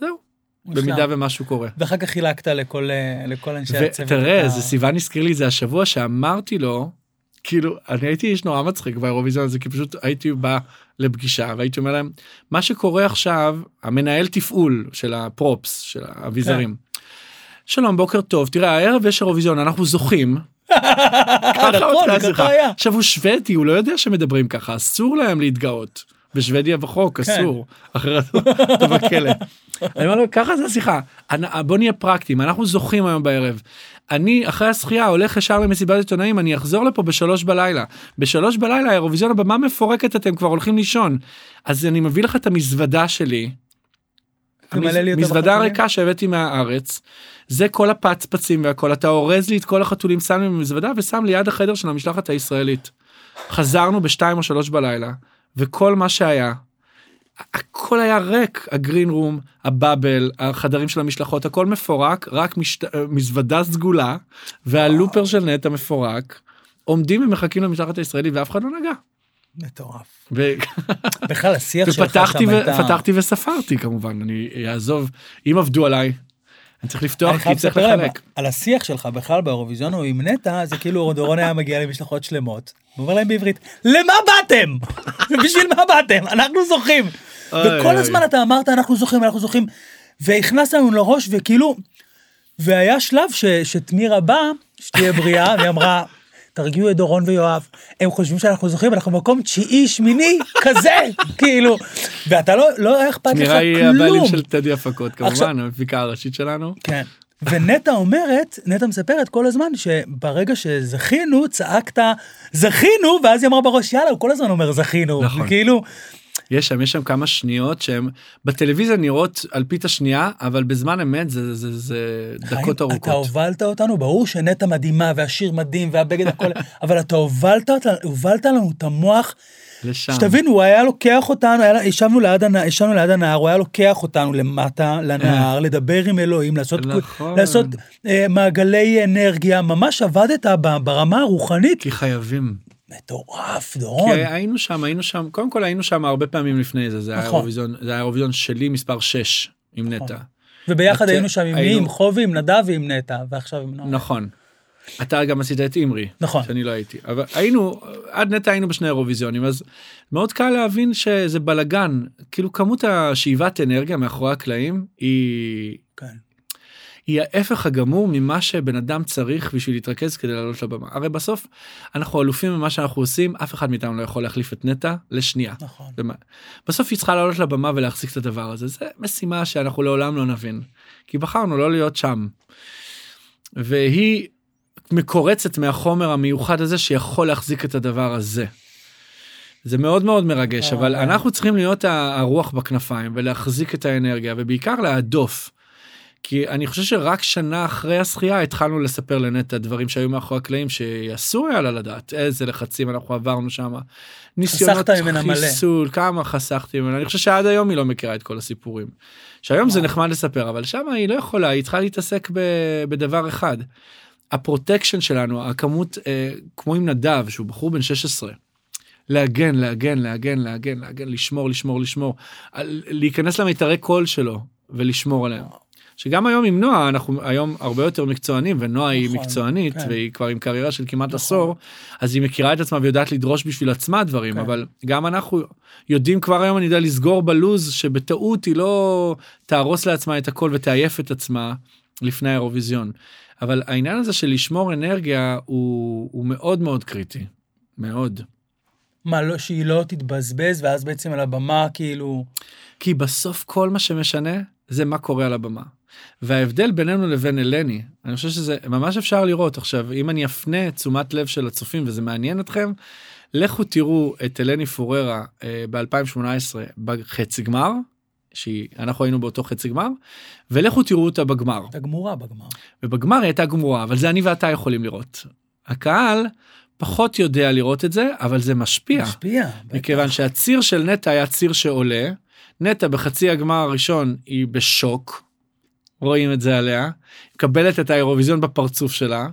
זהו. במידה ומשהו קורה. ואחר כך חילקת לכל, אה, לכל אנשי הצוות. ותראה את זה סיוון הזכיר לי זה השבוע שאמרתי לו כאילו אני הייתי איש נורא מצחיק באירוויזיון הזה כי פשוט הייתי בא לפגישה והייתי אומר להם מה שקורה עכשיו המנהל תפעול של הפרופס של האביזרים. כן. שלום בוקר טוב תראה הערב יש אירוויזיון אנחנו זוכים. ככה נכון, השיחה. היה. עכשיו הוא שוודי הוא לא יודע שמדברים ככה אסור להם להתגאות. בשוודיה בחוק כן. אסור אחרת אתה בכלא. אני אומר לו ככה זה השיחה אנ- בוא נהיה פרקטיים אנחנו זוכים היום בערב אני אחרי השחייה הולך ישר למסיבת עיתונאים, אני אחזור לפה בשלוש בלילה. בשלוש בלילה האירוויזיון הבמה מפורקת, אתם כבר הולכים לישון. אז אני מביא לך את המזוודה שלי. אותה מזוודה? ריקה שהבאתי מהארץ. זה כל הפצפצים והכל, אתה אורז לי את כל החתולים, שם לי במזוודה ושם ליד החדר של המשלחת הישראלית. חזרנו בשתיים או שלוש בלילה, וכל מה שהיה, הכל היה ריק, הגרין רום, הבאבל, החדרים של המשלחות, הכל מפורק, רק משת... מזוודה סגולה, והלופר של נטע מפורק, עומדים ומחכים למשלחת הישראלית ואף אחד לא נגע. מטורף. ו... בכלל, השיח שלך ופתחתי שם. הייתה... פתחתי וספרתי כמובן, אני אעזוב, אם עבדו עליי, אני צריך לפתוח כי צריך לחלק. על השיח שלך בכלל באירוויזיון או עם נטע, זה כאילו דורון היה מגיע למשלחות שלמות, הוא אומר להם בעברית, למה באתם? <laughs> בשביל מה באתם? אנחנו זוכים. וכל. הזמן אתה אמרת, אנחנו זוכים, אנחנו זוכים, והכנסת לנו לראש, וכאילו, והיה שלב ש- שתמירה באה, שתהיה בריאה, והיא אמרה, תרגיעו את דורון ויואב, הם חושבים שאנחנו זוכים, אנחנו במקום תשיעי, שמיני, כזה, <laughs> כאילו, ואתה לא, לא אכפת לך נראה היא הבעלים כלום. של טדי הפקות כמובן, המפיקה הראשית שלנו. כן. ונטע אומרת, נטע מספרת כל הזמן שברגע שזכינו, צעקת, זכינו, ואז היא אמרה בראש, יאללה, הוא כל הזמן אומר זכינו. נכון. כאילו, יש שם יש שם כמה שניות שהן בטלוויזיה נראות על פית השנייה אבל בזמן אמת זה זה זה דקות חיים, אתה ארוכות. הובלת אותנו, ברור שנטע מדהימה, והשיר מדהים, והבגד הכל, <laughs> אבל אתה הובלת, הובלת לנו את המוח, לשם. שתבינו, הוא היה לוקח אותנו, היה, ישבנו ליד הנהר, ישבנו ליד הנהר, הוא היה לוקח אותנו למטה לנהר, לדבר עם אלוהים, לעשות, נכון. לעשות אה, מעגלי אנרגיה, ממש עבדת ברמה הרוחנית. כי חייבים. מטורף, כי דורון. היינו שם היינו שם קודם כל היינו שם הרבה פעמים לפני זה זה היה נכון. האירוויזיון זה היה האירוויזיון שלי מספר 6 עם נטע. וביחד את- היינו שם עם מי? היינו- עם חובי, עם נדב ועם נטע, ועכשיו עם נועה. נכון. אתה גם עשית את אימרי. נכון. שאני לא הייתי. אבל היינו, עד נטע היינו בשני אירוויזיונים, אז מאוד קל להבין שזה בלאגן. כאילו כמות השאיבת אנרגיה מאחורי הקלעים היא... כן. היא ההפך הגמור ממה שבן אדם צריך בשביל להתרכז כדי לעלות לבמה. הרי בסוף אנחנו אלופים במה שאנחנו עושים, אף אחד מאיתנו לא יכול להחליף את נטע לשנייה. נכון. ומה- בסוף היא צריכה לעלות לבמה ולהחזיק את הדבר הזה. זה משימה שאנחנו לעולם לא נבין. כי בחרנו לא להיות שם. והיא מקורצת מהחומר המיוחד הזה שיכול להחזיק את הדבר הזה. זה מאוד מאוד מרגש, אבל אה. אנחנו צריכים להיות הרוח בכנפיים ולהחזיק את האנרגיה ובעיקר להדוף. כי אני חושב שרק שנה אחרי השחייה התחלנו לספר לנטע דברים שהיו מאחורי הקלעים שאסור היה לה לדעת איזה לחצים אנחנו עברנו שם. ניסיונות. חיסול כמה חסכתי ממנה אני חושב שעד היום היא לא מכירה את כל הסיפורים. שהיום זה. נחמד לספר אבל שם היא לא יכולה היא צריכה להתעסק ב- בדבר אחד. ה protection שלנו הכמות אה, כמו עם נדב שהוא בחור בן 16. להגן להגן להגן להגן להגן לשמור לשמור לשמור על- להיכנס למיתרי קול שלו ולשמור עליהם. שגם היום עם נועה אנחנו היום הרבה יותר מקצוענים ונועה היא נכון, מקצוענית כן. והיא כבר עם קריירה של כמעט נכון. עשור אז היא מכירה את עצמה ויודעת לדרוש בשביל עצמה דברים כן. אבל גם אנחנו יודעים כבר היום אני יודע לסגור בלוז שבטעות היא לא תהרוס לעצמה את הכל ותעייף את עצמה לפני האירוויזיון. אבל העניין הזה של לשמור אנרגיה הוא, הוא מאוד מאוד קריטי מאוד מה, לא, שהיא לא תתבזבז, ואז בעצם על הבמה, כאילו... כי בסוף כל מה שמשנה זה מה קורה על הבמה. וההבדל בינינו לבין אלני, אני חושב שזה ממש אפשר לראות עכשיו, אם אני אפנה תשומת לב של הצופים וזה מעניין אתכם, לכו תראו את אלני פוררה אה, ב-2018 בחצי גמר, שאנחנו היינו באותו חצי גמר, ולכו תראו אותה בגמר. הייתה גמורה בגמר. ובגמר היא הייתה גמורה, אבל זה אני ואתה יכולים לראות. הקהל פחות יודע לראות את זה, אבל זה משפיע. משפיע. מכיוון שהציר של נטע היה ציר שעולה, נטע בחצי הגמר הראשון היא בשוק, רואים את זה עליה, מקבלת את האירוויזיון בפרצוף שלה,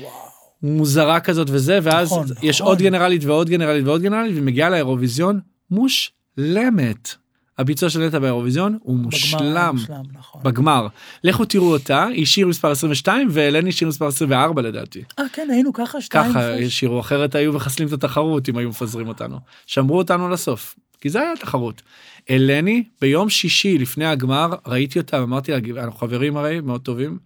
וואו. מוזרה כזאת וזה, ואז נכון, יש נכון. עוד גנרלית ועוד גנרלית ועוד גנרלית, והיא מגיעה לאירוויזיון מושלמת. הביצוע של נטע באירוויזיון הוא בגמר, מושלם. נכון. בגמר. לכו תראו אותה, היא שיר מספר 22 ואלני שיר מספר 24 לדעתי. אה, כן, היינו ככה, שתיים. ככה. השאירו אחרת היו מחסלים את התחרות אם היו מפזרים אותנו. שמרו אותנו לסוף כי זה היה תחרות. אלני ביום שישי לפני הגמר ראיתי אותה אמרתי לה "גברת, אנחנו חברים הרי מאוד טובים.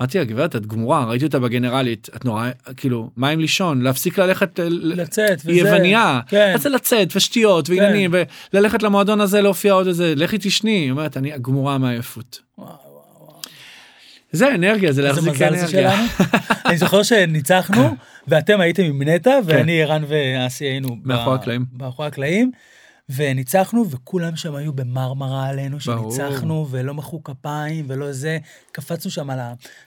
אמרתי לה גברת את גמורה ראיתי אותה בגנרלית את נורא כאילו מה עם לישון להפסיק ללכת לצאת, וזה. היא יווניה, כן. רצה לצאת ושטויות ועניינים וללכת למועדון הזה להופיע עוד איזה לכי תשני היא אומרת אני גמורה מעייפות. זה אנרגיה, זה איזה להחזיק מזל זה אנרגיה. שלנו. <laughs> אני זוכר שניצחנו, ואתם הייתם עם נטע, ואני, ערן ואסי היינו ב- כן. מאחורי הקלעים. וניצחנו, וכולם שם היו במרמרה עלינו, ברור. שניצחנו, ולא מחאו כפיים, ולא זה. קפצנו שם על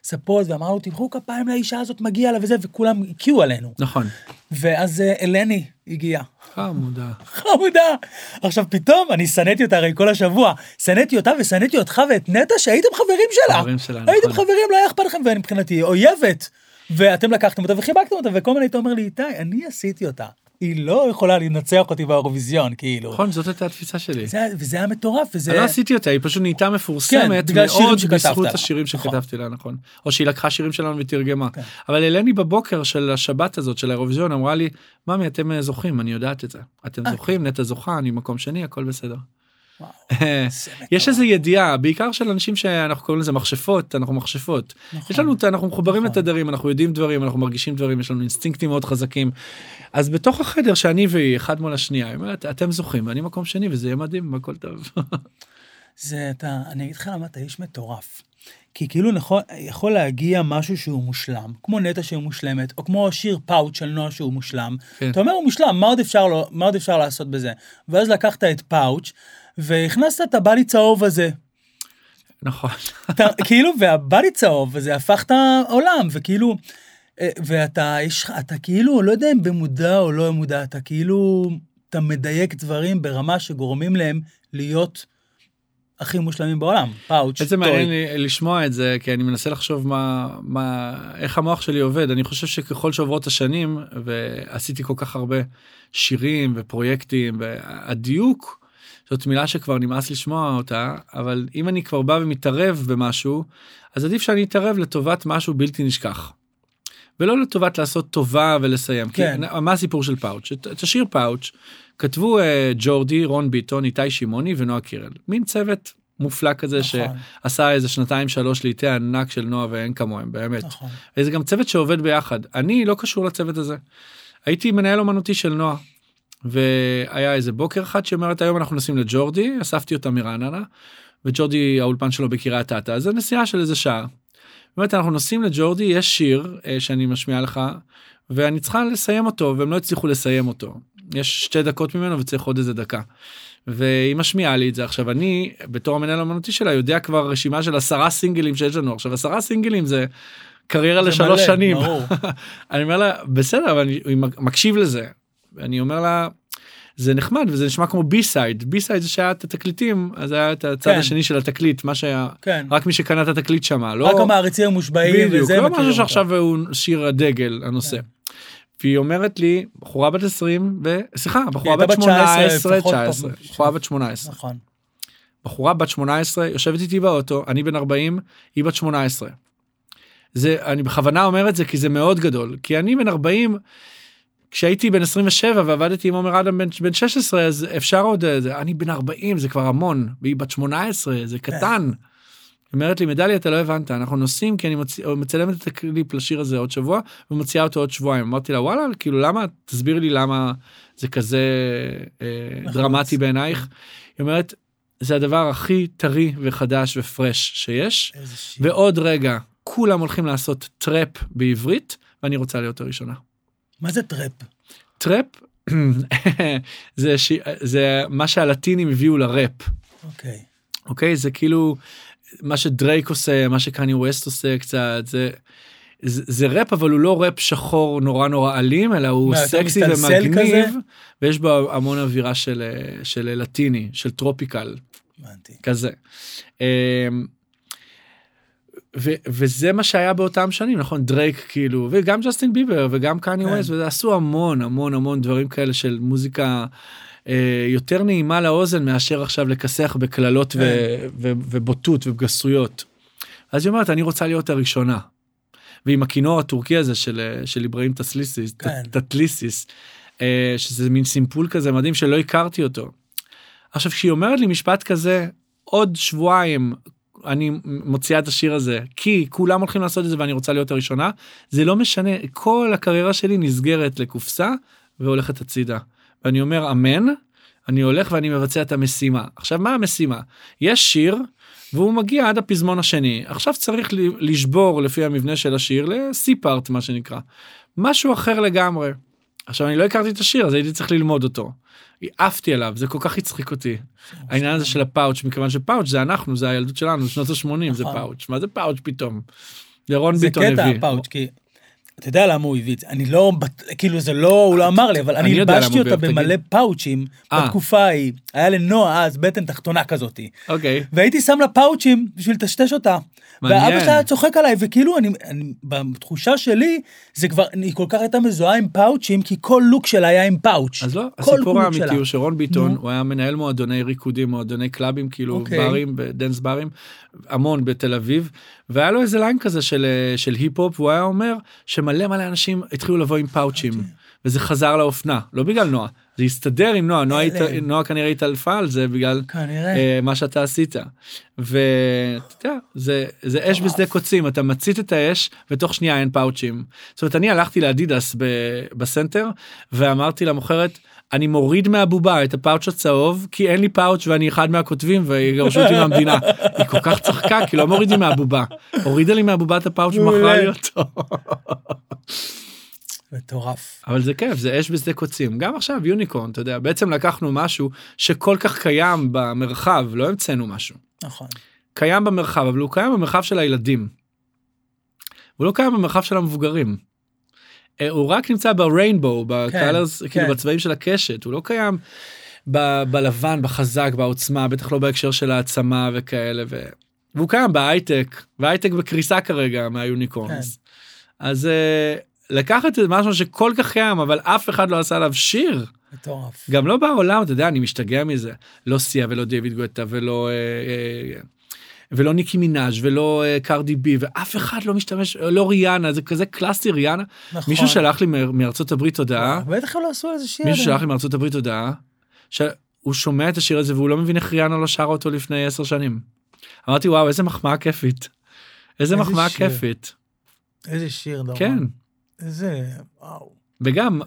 הספות, ואמרנו, תמחאו כפיים לאישה הזאת, מגיע לה וזה, וכולם הקיאו עלינו. נכון. ואז אה, אלני הגיעה. חמודה. <laughs> חמודה. עכשיו פתאום, אני שנאתי אותה הרי כל השבוע, שנאתי אותה ושנאתי אותך ואת נטע שהייתם חברים שלה. חברים שלה, הייתם נכון. חברים, לא היה אכפת לכם, ומבחינתי אויבת. ואתם לקחתם אותה וחיבקתם אותה, וכל מיני היית אומר לי, איתי, אני עשיתי אותה. היא לא יכולה לנצח אותי באירוויזיון, כאילו. נכון, זאת הייתה התפיסה שלי. זה, וזה היה מטורף, וזה... אני לא עשיתי אותה, היא פשוט נהייתה מפורסמת כן, מאוד שכתבת בזכות. השירים נכון. שכתבתי לה, נכון. או שהיא לקחה שירים שלנו ותרגמה. כן. אבל אלני בבוקר של השבת הזאת, של האירוויזיון, אמרה לי, ממי, אתם אה, זוכים, אני יודעת את זה. אתם אה. זוכים, נטע זוכה, אני מקום שני, הכל בסדר. יש איזו ידיעה, בעיקר של אנשים שאנחנו קוראים לזה מכשפות, אנחנו מכשפות. נכון. יש לנו, את- אנחנו מחוברים נכון. לתדרים, אנחנו יודעים דברים, אנחנו מרגישים דברים, יש לנו אינסטינקטים מאוד חזקים. אז בתוך החדר שאני והיא, אחד מול השנייה, היא אומרת, אתם זוכים, ואני מקום שני, וזה יהיה מדהים, הכל טוב. <laughs> זה אתה, אני אגיד לך למה אתה איש מטורף. כי כאילו נכון, יכול להגיע משהו שהוא מושלם, כמו נטע שהוא מושלמת, או כמו שיר פאוט של נועה שהוא מושלם. כן. אתה אומר הוא מושלם, מה עוד אפשר, לו, מה עוד אפשר לעשות בזה? ואז לקחת את פאוץ' והכנסת את הבא לי צהוב הזה. נכון. אתה, כאילו, והבא לי צהוב, וזה הפך את העולם, וכאילו, אה, ואתה, יש, אתה כאילו, לא יודע אם במודע או לא במודע, אתה כאילו, אתה מדייק דברים ברמה שגורמים להם להיות הכי מושלמים בעולם. פאוץ', איזה. מעניין לי לשמוע את זה כי אני מנסה לחשוב מה מה איך המוח שלי עובד אני חושב שככל שעוברות השנים ועשיתי כל כך הרבה שירים ופרויקטים והדיוק זאת מילה שכבר נמאס לשמוע אותה אבל אם אני כבר בא ומתערב במשהו אז עדיף שאני אתערב לטובת משהו בלתי נשכח. ולא לטובת לעשות טובה ולסיים. כן. כי, מה הסיפור של פאוץ'? את, השיר פאוץ' כתבו uh, ג'ורדי, רון ביטון, איתי שמעוני ונועה קירל. מין צוות מופלא כזה נכון. שעשה איזה שנתיים שלוש לעיתי ענק של נועה ואין כמוהם באמת. נכון. וזה גם צוות שעובד ביחד. אני לא קשור לצוות הזה. הייתי מנהל אומנותי של נועה. והיה איזה בוקר אחד שאומרת היום אנחנו נוסעים לג'ורדי אספתי אותה מרעננה וג'ורדי האולפן שלו בקריית אתא זה נסיעה של איזה שעה. באמת אנחנו נוסעים לג'ורדי יש שיר אה, שאני משמיע לך ואני צריכה לסיים אותו והם לא הצליחו לסיים אותו יש שתי דקות ממנו וצריך עוד איזה דקה. והיא משמיעה לי את זה עכשיו אני בתור המנהל האמנותי שלה יודע כבר רשימה של עשרה סינגלים שיש לנו עכשיו עשרה סינגלים זה קריירה לשלוש מלא, שנים. <laughs> אני אומר לה בסדר אבל אני מקשיב לזה. אני אומר לה זה נחמד וזה נשמע כמו B-side B-side זה שהיה את התקליטים אז היה את הצד כן. השני של התקליט מה שהיה כן. רק מי שקנה את התקליט שמע לא רק המעריצים המושבעים, בדיוק וזה לא משהו. שעכשיו הוא שיר הדגל הנושא. כן. והיא אומרת לי בחורה בת 20 ו... סליחה בחורה בת בת 19, 18 לפחות 19 פחות. בחורה בת 18 נכון. בחורה בת 18 יושבת איתי באוטו אני בן 40 היא בת 18. זה אני בכוונה אומר את זה כי זה מאוד גדול כי אני בן 40 כשהייתי בן 27 ועבדתי עם עומר אדם בן, בן 16 אז אפשר עוד אה, זה אני בן 40 זה כבר המון והיא בת 18 זה קטן. היא אומרת לי מדליה אתה לא הבנת אנחנו נוסעים כי אני מצ... מצלמת את הקליפ לשיר הזה עוד שבוע ומוציאה אותו עוד שבועיים אמרתי לה וואלה כאילו למה תסביר לי למה זה כזה אה. דרמטי בעינייך. היא אומרת זה הדבר הכי טרי וחדש ו fresh שיש. ועוד רגע כולם הולכים לעשות טראפ בעברית ואני רוצה להיות הראשונה. מה זה טראפ? טראפ <clears throat> זה, ש... זה מה שהלטינים הביאו לראפ אוקיי. אוקיי זה כאילו מה שדרייק עושה מה שקני ווסט עושה קצת זה. זה, זה ראפ אבל הוא לא ראפ שחור נורא נורא אלים אלא הוא מה, סקסי ומגניב כזה? ויש בו המון אווירה של אה, של לטיני של tropical הבנתי. כזה. ו- וזה מה שהיה באותם שנים נכון דרייק כאילו וגם ג'סטין ביבר וגם קני כן. ווסט וזה עשו המון המון המון דברים כאלה של מוזיקה אה, יותר נעימה לאוזן מאשר עכשיו לכסח בקללות ו- כן. ו- ובוטות ובגסויות. אז היא אומרת אני רוצה להיות הראשונה. ועם הכינור הטורקי הזה של אה, של אברהים טסליסיס כן. טטליסיס אה, שזה מין סימפול כזה מדהים שלא הכרתי אותו. עכשיו כשהיא אומרת לי משפט כזה עוד שבועיים אני מוציאה את השיר הזה כי כולם הולכים לעשות את זה ואני רוצה להיות הראשונה זה לא משנה כל הקריירה שלי נסגרת לקופסה והולכת הצידה ואני אומר אמן אני הולך ואני מבצע את המשימה עכשיו מה המשימה יש שיר והוא מגיע עד הפזמון השני. עכשיו צריך לשבור לפי המבנה של השיר ל-C part מה שנקרא. משהו אחר לגמרי. עכשיו אני לא הכרתי את השיר אז הייתי צריך ללמוד אותו. עפתי עליו זה כל כך הצחיק אותי העניין הזה של הפאוץ' מכיוון שפאוץ' זה אנחנו זה הילדות שלנו שנות ה-80 זה נכון. פאוץ' מה זה פאוץ' פתאום. ירון זה ביטון קטע הביא. הפאוץ', כי אתה יודע למה הוא הביא את זה, אני לא, כאילו זה לא, הוא לא אמר לי, אבל אני הלבשתי אותה במלא. פאוצ'ים אה. בתקופה ההיא, היה לנועה אז בטן תחתונה כזאתי, אוקיי. והייתי שם לה פאוצ'ים בשביל לטשטש אותה. מעניין. ואבא שלה היה צוחק עליי, וכאילו אני, אני, בתחושה שלי, זה כבר, היא כל כך הייתה מזוהה עם פאוצ'ים, כי כל לוק שלה היה עם פאוץ'. אז לא, הסיפור האמיתי. הוא שרון ביטון. הוא היה מנהל מועדוני ריקודים, מועדוני קלאבים, כאילו אוקיי. ברים, dance ברים, המון בתל אביב, והיה לו איזה ליין כזה של, אה, של היפ-הופ, והוא היה אומר שמלא מלא אנשים התחילו לבוא עם פאוצ'ים, אוקיי. וזה חזר לאופנה, לא בגלל נועה, זה הסתדר עם נועה, נועה. הת- נועה כנראה התעלפה על זה בגלל. אה, מה שאתה עשית. ואתה יודע, זה, זה אש בשדה קוצים, אתה מצית את האש ותוך שנייה אין פאוצ'ים. זאת אומרת, אני הלכתי לאדידס ב- בסנטר ואמרתי למוכרת, אני מוריד מהבובה את הפאוץ' הצהוב כי אין לי פאוץ' ואני אחד מהכותבים ויגרשו אותי מהמדינה. היא כל כך צחקה כי לא מורידים מהבובה. הורידה לי מהבובה את הפאוץ' ומכרה לי אותו. מטורף. אבל זה כיף זה אש בשדה קוצים גם עכשיו יוניקורן אתה יודע בעצם לקחנו משהו שכל כך קיים במרחב לא המצאנו משהו. נכון. קיים במרחב אבל הוא קיים במרחב של הילדים. הוא לא קיים במרחב של המבוגרים. אה, הוא רק נמצא בריינבו בקלרס כן. כאילו בצבעים של הקשת הוא לא קיים ב- בלבן בחזק בעוצמה בטח לא בהקשר של העצמה וכאלה ו... והוא קיים בהייטק והייטק בקריסה כרגע מהיוניקורנס. כן. אז אה, לקחת את משהו שכל כך קיים אבל אף אחד לא עשה עליו שיר. מטורף. גם לא בעולם אתה יודע אני משתגע מזה לא סיה ולא דיוויד גואטה ולא אה, אה, ולא ניקי מנאז' ולא אה, קרדי בי ואף אחד לא משתמש לא ריאנה זה כזה קלאסי ריאנה נכון. מישהו שלח לי מארצות הברית הודעה בטח הם לא עשו איזה שיר. מישהו שלח לי מארצות הברית הודעה שהוא שומע את השיר הזה והוא לא מבין איך ריאנה לא שרה אותו לפני עשר שנים. אמרתי וואו איזה מחמאה כיפית. איזה איזה מחמאה. כיפית איזה שיר, דורון. כן איזה, וואו. וגם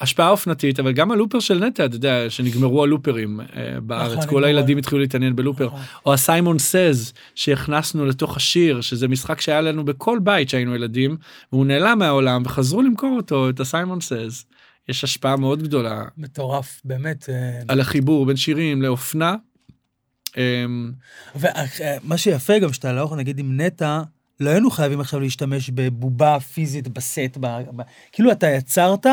השפעה אופנתית אבל גם הלופר של נטע אתה יודע שנגמרו הלופרים אה, בארץ נכון, כל. הילדים התחילו להתעניין בלופר נכון. או הסיימון סז שהכנסנו לתוך השיר שזה משחק שהיה לנו בכל בית שהיינו ילדים והוא נעלם מהעולם וחזרו למכור אותו את הסיימון סז. יש השפעה מאוד גדולה מטורף, באמת. אה, על החיבור בין שירים לאופנה. אמ, ומה שיפה גם שאתה לא יכול, נגיד עם נטע, לא היינו חייבים עכשיו להשתמש בבובה פיזית בסט, ב, ב, כאילו אתה יצרת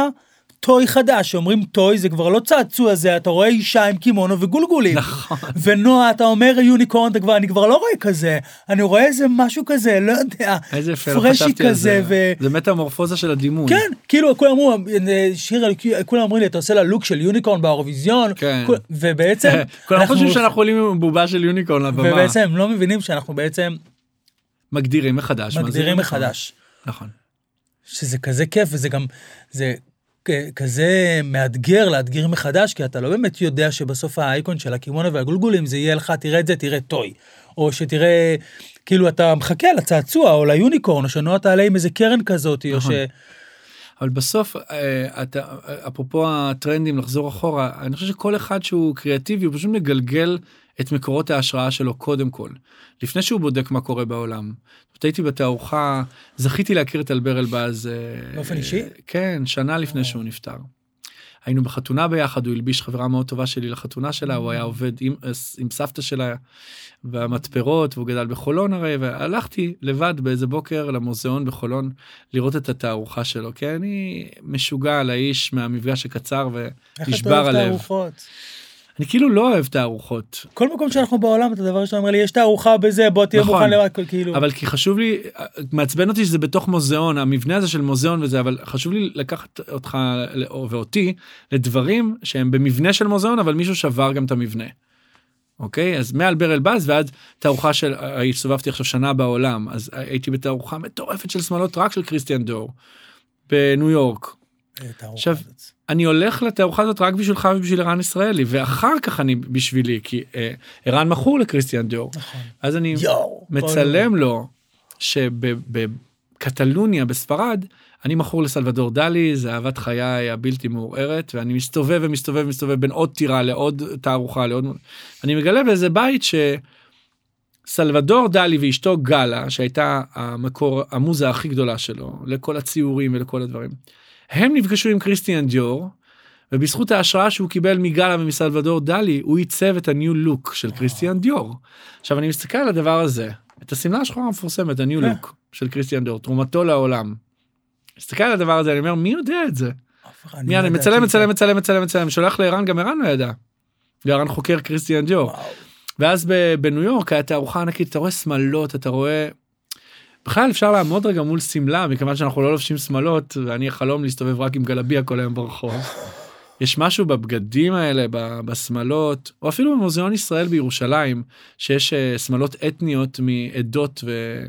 toy חדש, שאומרים toy זה כבר לא צעצוע זה, אתה רואה אישה עם קימונו וגולגולים. נכון. ונועה, אתה אומר unicorn, אתה כבר, אני כבר לא רואה כזה, אני רואה איזה משהו כזה, לא יודע, איזה יפה לא חשבתי על זה. ו... זה מטמורפוזה של הדימוי. כן, כאילו כולם אמרו, שיר, כולם אומרים לי, אתה עושה לה לוק של יוניקורן באירוויזיון, כן. כול- ובעצם, <laughs> כולם אנחנו- חושבים שאנחנו עולים עם בובה של יוניקורן לבמה. ובעצם הם לא מבינים שאנחנו בעצם מגדירים מחדש. מגדירים. מחדש. נכון. שזה כזה כיף, וזה גם, זה כזה מאתגר לאתגר מחדש, כי אתה לא באמת יודע שבסוף האייקון של הקימונו והגולגולים זה יהיה לך, תראה את זה, תראה טוי. או שתראה, כאילו אתה מחכה לצעצוע, או ליוניקורן, או שנועה תעלה עם איזה קרן כזאת, או ש... נכון. אבל בסוף אה, אתה אפרופו הטרנדים לחזור אחורה אני חושב שכל אחד שהוא קריאטיבי הוא פשוט מגלגל את מקורות ההשראה שלו קודם כל לפני שהוא בודק מה קורה בעולם. הייתי בתערוכה זכיתי להכיר את אלבר אלבז אה, באופן אישי? אה, כן שנה לפני שהוא נפטר. היינו בחתונה ביחד הוא הלביש חברה מאוד טובה שלי לחתונה שלה הוא היה עובד עם, עם סבתא שלה במתפרות והוא גדל בחולון הרי והלכתי לבד באיזה בוקר למוזיאון בחולון לראות את התערוכה שלו כי אני משוגע על האיש מהמפגש הקצר איך אתה ונשבר אוהב הלב. תערוכות? אני כאילו לא אוהב תערוכות כל מקום שאנחנו בעולם, אתה דבר ראשון אומר לי, יש תערוכה בזה, בוא תהיה נכון. מוכן למה, כאילו. אבל כי חשוב לי מעצבן אותי שזה בתוך מוזיאון המבנה הזה של מוזיאון וזה אבל חשוב לי לקחת אותך ואותי לדברים שהם במבנה של מוזיאון אבל מישהו שבר גם את המבנה. אוקיי אז מאלבר אלבז ועד תערוכה של הסתובבתי עכשיו שנה בעולם אז הייתי בתערוכה מטורפת של שמאלות רק של כריסטיאן דור. בניו יורק אה, עכשיו. אני הולך לתערוכה הזאת רק בשבילך ובשביל ערן ישראלי ואחר כך אני בשבילי כי אה, ערן מכור לכריסטיאן דור נכון. אז אני יואו. מצלם לו שבקטלוניה בספרד אני מכור לסלבדור דלי זה אהבת חיי הבלתי מעורערת ואני מסתובב ומסתובב ומסתובב בין עוד טירה לעוד תערוכה לעוד אני מגלה באיזה בית סלבדור דלי ואשתו גלה שהייתה המקור המוזה הכי גדולה שלו לכל הציורים ולכל הדברים. הם נפגשו עם כריסטיאן דיור ובזכות ההשראה שהוא קיבל מגלה ומסלבדור דלי הוא עיצב את הניו לוק של כריסטיאן דיור. עכשיו אני מסתכל על הדבר הזה את השמלה השחורה המפורסמת הניו כן. לוק של כריסטיאן דיור תרומתו לעולם. מסתכל על הדבר הזה אני אומר מי יודע את זה. מי לא אני ידעתי מצלם. מצלם מצלם מצלם מצלם שולח לערן גם ערן לא ידע. וערן חוקר כריסטיאן דיור. ואז בניו יורק היה תערוכה ענקית אתה רואה שמלות אתה רואה. בכלל אפשר לעמוד רגע מול שמלה מכיוון שאנחנו לא לובשים שמלות ואני החלום להסתובב רק עם גלביה כל היום ברחוב. יש משהו בבגדים האלה בשמלות או אפילו במוזיאון ישראל בירושלים שיש אה, שמלות אתניות מעדות ו...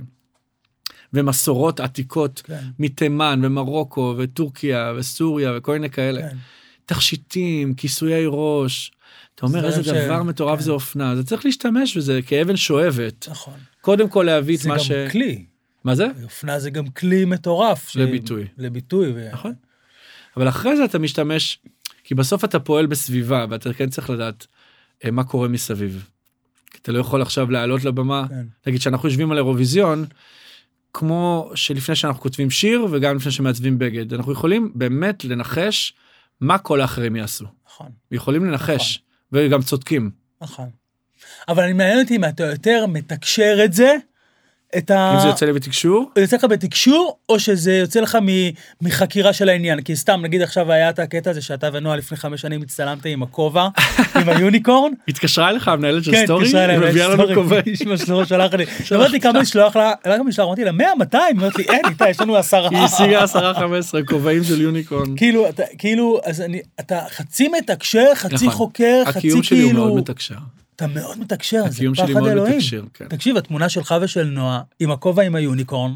ומסורות עתיקות כן, מתימן ומרוקו וטורקיה וסוריה וכל מיני כאלה. כן. תכשיטים, כיסויי ראש. אתה אומר איזה ש- דבר מטורף כן. זה אופנה, זה צריך להשתמש בזה כאבן שואבת. נכון. קודם כל להביא את זה מה גם ש... כלי. מה זה? אופנה זה גם כלי מטורף. ש- לביטוי. לביטוי. ו- נכון. אבל אחרי זה אתה משתמש, כי בסוף אתה פועל בסביבה ואתה כן צריך לדעת אה, מה קורה מסביב. כי אתה לא יכול עכשיו לעלות לבמה, כן. נגיד שאנחנו יושבים על אירוויזיון, כמו שלפני שאנחנו כותבים שיר וגם לפני שמעצבים בגד, אנחנו יכולים באמת לנחש מה כל האחרים יעשו. נכון, יכולים לנחש, וגם צודקים. נכון. אבל אני מעניין אותי אם אתה יותר מתקשר את זה, את ה... אם זה יוצא לי בתקשור, יוצא לך בתקשור, או שזה יוצא לך מ- מחקירה של העניין? כי סתם, נגיד עכשיו היה את הקטע הזה שאתה ונועה לפני חמש שנים הצטלמתם עם הכובע, <laughs> עם ה unicorn. התקשרה אליך המנהלת של כן, סטורי, התקשרה אליי, מביאה לנו כובעים. איש שלא שלח לי. <laughs> אמרתי כמה לשלוח לה, לא כמה לשלוח, אמרתי לה 100, 200, היא אומרת לי אין איתה, יש לנו עשרה. היא השיגה 10-15 כובעים של unicorn. כאילו, אתה, כאילו, אז אני, אתה חצי מתקשר, חצי נכון. חוקר, חצי הקיום שלי הוא מאוד כאילו, מתקשר. אתה מאוד מתקשר, זה הקיום שלי פחד מאוד אלוהים. מתקשר, כן. תקשיב, התמונה שלך ושל נועה, עם הכובע עם ה unicorn,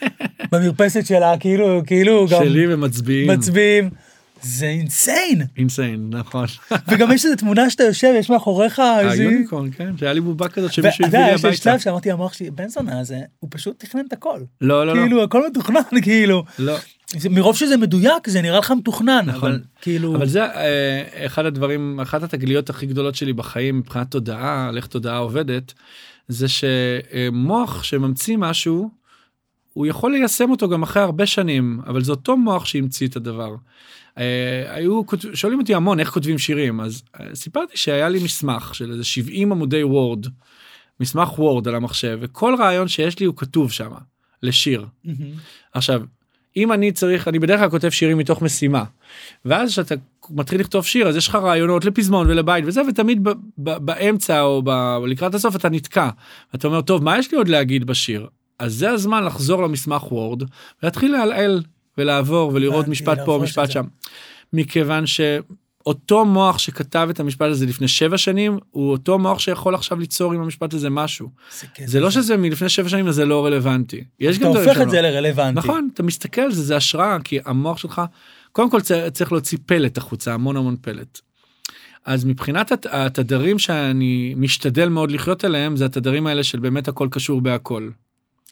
<laughs> במרפסת שלה, כאילו, כאילו, גם שלי ומצביעים. מצביעים, זה אינסיין. אינסיין, נכון. <laughs> וגם יש איזו תמונה שאתה יושב, יש מאחוריך איזה... היוניקורן, כן, שהיה לי בובה כזאת ואתה שמישהו הביא יודע, לי יש הביתה. שלב שאמרתי למוח שלי, בן זונה הזה, הוא פשוט תכנן את הכל. לא, לא, לא. כאילו, הכל מתוכנן, <laughs> כאילו. לא. זה- מרוב שזה מדויק, זה נראה לך מתוכנן, נכון. אבל כאילו... אבל זה אה, אחד הדברים, אחת התגליות הכי גדולות שלי בחיים מבחינת תודעה, על איך תודעה עובדת, זה שמוח שממציא משהו, הוא יכול ליישם אותו גם אחרי הרבה שנים, אבל זה אותו מוח שהמציא את הדבר. אה, היו, שואלים אותי המון איך כותבים שירים, אז אה, סיפרתי שהיה לי מסמך של איזה 70 עמודי וורד, מסמך וורד על המחשב, וכל רעיון שיש לי הוא כתוב שם, לשיר. מהמם. עכשיו, אם אני צריך, אני בדרך כלל כותב שירים מתוך משימה. ואז כשאתה מתחיל לכתוב שיר, אז יש לך רעיונות לפזמון ולבית וזה, ותמיד ב- ב- באמצע או ב- לקראת הסוף אתה נתקע. אתה אומר, טוב, מה יש לי עוד להגיד בשיר? אז זה הזמן לחזור למסמך וורד, ולהתחיל לעלעל ולעבור ולראות משפט פה, להפרש את משפט. שם. מכיוון שאותו מוח שכתב את המשפט הזה לפני שבע שנים, הוא אותו מוח שיכול עכשיו ליצור עם המשפט הזה משהו. זה כיף. זה לא שזה מלפני שבע שנים אז זה לא רלוונטי. יש אתה גם דברים הופך שהם את. זה לרלוונטי. נכון אתה מסתכל על זה זה השראה כי המוח שלך קודם כל צריך להוציא פלט החוצה המון המון פלט. אז מבחינת הת- התדרים שאני משתדל מאוד לחיות עליהם זה התדרים האלה של באמת הכל קשור בהכל.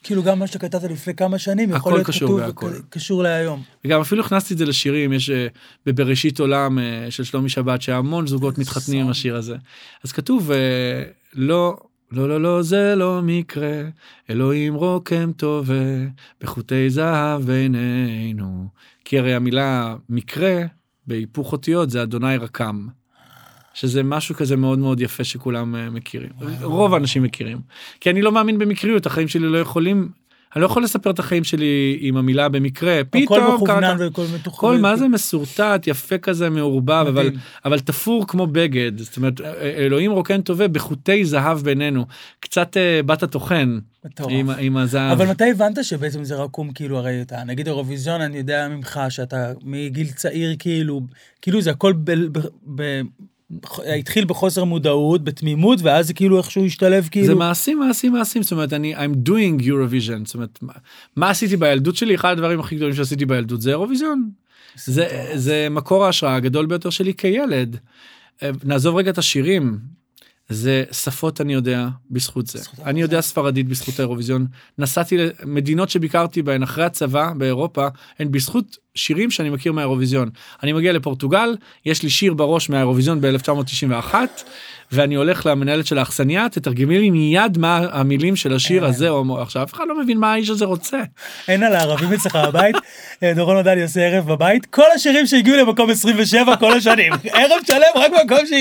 כאילו גם מה שכתבת לפני כמה שנים, יכול להיות קשור כתוב, בהכל. כ- קשור להיום. וגם אפילו הכנסתי את זה לשירים יש אה, בבראשית עולם אה, של שלומי שבת שהמון זוגות מתחתנים עם השיר הזה. אז כתוב אה, לא לא לא לא זה לא מקרה אלוהים רוקם טובה בחוטי זהב בינינו כי הרי המילה מקרה בהיפוך אותיות זה אדוני רקם. שזה משהו כזה מאוד מאוד יפה שכולם אה, מכירים רוב האנשים מכירים כי אני לא מאמין במקריות החיים שלי לא יכולים אני לא יכול לספר את החיים שלי עם המילה במקרה הכל פתאום מכוונן קראת והכל מתוכנן. הכל מה זה מסורטט יפה כזה מעורבב אבל. אבל תפור כמו בגד זאת אומרת אלוהים רוקן טובה בחוטי זהב בינינו קצת אה, בת הטוחן. עם, עם הזהב. אבל מתי הבנת שבעצם זה רקום כאילו הרי אתה נגיד אירוויזיון אני יודע ממך שאתה מגיל צעיר כאילו כאילו זה הכל ב, ב, ב, התחיל בחוסר מודעות בתמימות ואז זה כאילו איכשהו השתלב כאילו. זה מעשים מעשים מעשים זאת אומרת אני I'm doing Eurovision זאת אומרת מה, מה עשיתי בילדות שלי אחד הדברים הכי גדולים שעשיתי בילדות זה אירוויזיון. זה זה מקור ההשראה הגדול ביותר שלי כילד. אה, נעזוב רגע את השירים. זה שפות אני יודע בזכות זה. בזכות אני יודע ספרדית בזכות האירוויזיון. נסעתי למדינות שביקרתי בהן אחרי הצבא באירופה, הן בזכות שירים שאני מכיר מהאירוויזיון. אני מגיע לפורטוגל, יש לי שיר בראש מהאירוויזיון ב-1991, ואני הולך למנהלת של האכסניה, תתרגמי לי מיד מה המילים של השיר אה. הזה, או עכשיו אף אחד לא מבין מה האיש הזה רוצה. אין על הערבים אצלך בבית, אה, דורון עודני עושה ערב בבית, כל השירים שהגיעו למקום 27 כל השנים, ערב שלם רק מקום ש...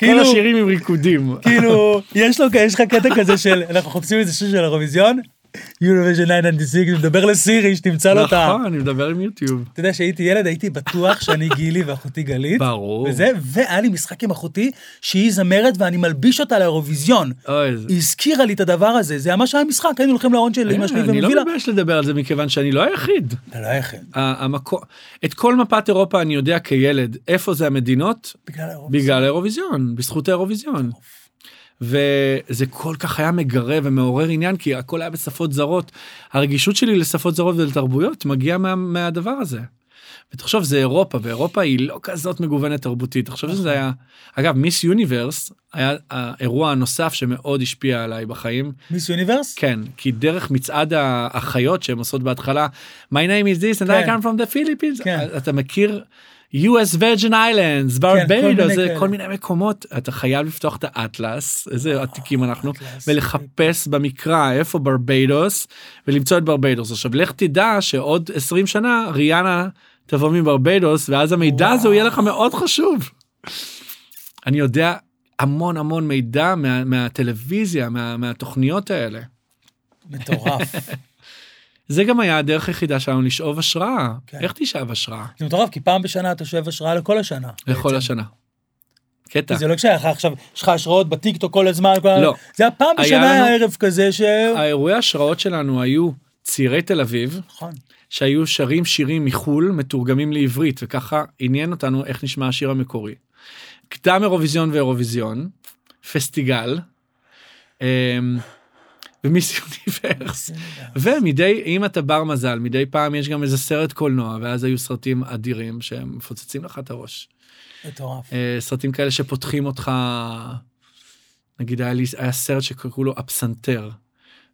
כל כאילו, השירים עם ריקודים. כאילו, <laughs> יש לך קטע כזה של, אנחנו חופשים איזה שיר של האירוויזיון, Eurovision 996, מדבר לסירי, שתמצא לו את ה... נכון, אני מדבר עם יוטיוב. אתה יודע שהייתי ילד הייתי בטוח שאני גילי ואחותי גלית. ברור. וזה, והיה לי משחק עם אחותי שהיא זמרת ואני מלביש אותה לאירוויזיון. אוי, זה... היא הזכירה לי את הדבר הזה, זה ממש היה משחק, היינו הולכים לארון של אמא שלי אה, אני ומביא לה. לא מתבייש לדבר על זה מכיוון שאני לא היחיד. אתה לא היחיד. את כל מפת אירופה אני יודע כילד איפה זה המדינות בגלל האירוויזיון. בגלל האירוויזיון בזכות האירוויזיון. וזה כל כך היה מגרה ומעורר עניין כי הכל היה בשפות זרות הרגישות שלי לשפות זרות ולתרבויות מגיעה מה, מהדבר הזה. ותחשוב זה אירופה ואירופה היא לא כזאת מגוונת תרבותית תחשוב שזה היה אגב מיס יוניברס היה האירוע הנוסף שמאוד השפיע עליי בחיים מיס יוניברס? כן, כי דרך מצעד האחיות שהן עושות בהתחלה, My name is this and I כן. come from the Philippines, כן. אתה מכיר US Virgin Islands, כל מיני ברביידוס, כאלה. כל מיני מקומות, אתה חייב לפתוח את האטלס, איזה עתיקים אנחנו. ולחפש במקרא איפה ברביידוס, ולמצוא את ברביידוס. עכשיו לך תדע שעוד 20 שנה ריאנה תבוא מברביידוס, ואז המידע הזה הוא יהיה לך מאוד חשוב. אני יודע המון המון מידע מה, מהטלוויזיה, מה, מהתוכניות האלה. מטורף. <laughs> זה גם היה הדרך היחידה שלנו לשאוב השראה. כן. איך תשאב השראה? זה מטורף, כי פעם בשנה אתה שואב השראה לכל השנה. לכל בעצם. השנה. קטע. זה לא כשהיה לך עכשיו, יש לך השראות בטיקטוק כל הזמן, כל לא. זה היה פעם היה בשנה לנו- היה ערב כזה ש... האירועי ההשראות שלנו היו צעירי תל אביב, נכון. שהיו שרים שירים מחו"ל מתורגמים לעברית, וככה עניין אותנו איך נשמע השיר המקורי. קדם אירוויזיון ואירוויזיון, פסטיגל, אמ, ומיס יוניברס. ומדי, אם אתה בר מזל, מדי פעם יש גם איזה סרט קולנוע, ואז היו סרטים אדירים שהם מפוצצים לך את הראש. מטורף. אה, סרטים כאלה שפותחים אותך, נגיד היה לי, היה סרט שקראו לו הפסנתר.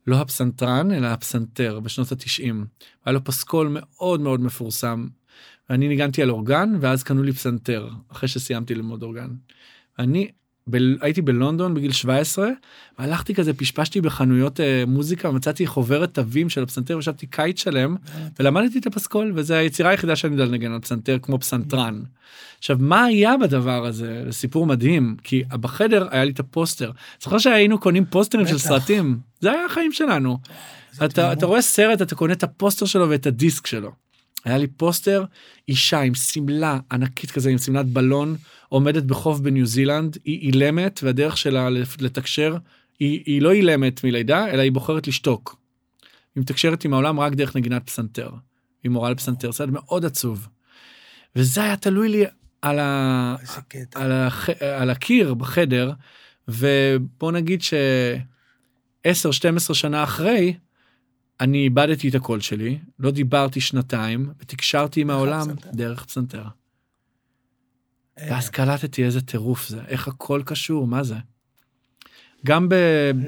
לא הפסנתרן, אלא הפסנתר, בשנות התשעים. היה לו פסקול מאוד מאוד מפורסם. ואני ניגנתי על אורגן, ואז קנו לי פסנתר, אחרי שסיימתי ללמוד אורגן. אני ב, הייתי בלונדון בגיל 17, והלכתי כזה, פשפשתי בחנויות אה, מוזיקה, ומצאתי חוברת תווים של הפסנתר, וישבתי קיץ שלם, ולמדתי את הפסקול, וזו היצירה היחידה שאני יודע לנגן על פסנתר כמו פסנתרן. עכשיו, מה היה בדבר הזה? זה סיפור מדהים, כי בחדר היה לי את הפוסטר. זוכר שהיינו קונים פוסטרים של. סרטים? זה היה החיים שלנו. אתה. אתה רואה סרט, אתה קונה את הפוסטר שלו ואת הדיסק שלו. היה לי פוסטר, אישה עם שמלה ענקית כזה, עם שמלת בלון, עומדת בחוף בניו זילנד, היא אילמת, והדרך שלה לתקשר, היא, היא לא אילמת מלידה, אלא היא בוחרת לשתוק. היא מתקשרת עם העולם רק דרך נגינת פסנתר. היא מורה לפסנתר, סרט מאוד עצוב. וזה היה תלוי לי על, ה... על, הח... על הקיר בחדר, ובוא נגיד ש-10-12 שנה אחרי, אני איבדתי את הקול שלי, לא דיברתי שנתיים, ותקשרתי עם העולם פסנתר. דרך פסנתר. אה, ואז קלטתי איזה טירוף זה, איך הכל קשור, מה זה? גם ב...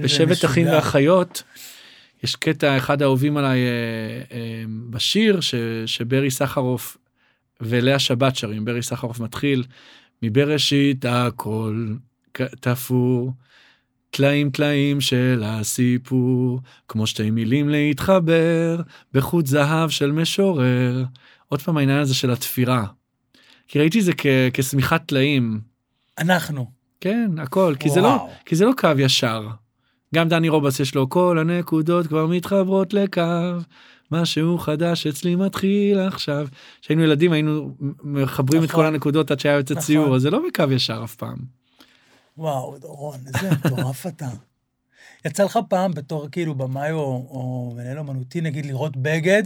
בשבט משוגע. אחים ואחיות, יש קטע אחד האהובים עליי אה, אה, בשיר, ש... שברי סחרוף ולאה שבת שרים, ברי סחרוף מתחיל, מבראשית הכל תפור, טלאים טלאים של הסיפור, כמו שתי מילים להתחבר, בחוט זהב של משורר. עוד פעם העניין הזה של התפירה. כי ראיתי זה כ- כשמיכת טלאים. אנחנו. כן, הכל, כי זה, לא. כי זה לא קו ישר. גם דני רובס יש לו כל הנקודות כבר מתחברות לקו, משהו חדש אצלי מתחיל עכשיו. כשהיינו ילדים היינו מחברים את נכון. כל הנקודות עד שהיה יוצא נכון. ציור, אז זה לא בקו ישר אף פעם. וואו, דורון, איזה מטורף אתה. יצא לך פעם בתור כאילו במאי או, או מנהל אומנותי, נגיד, לראות בגד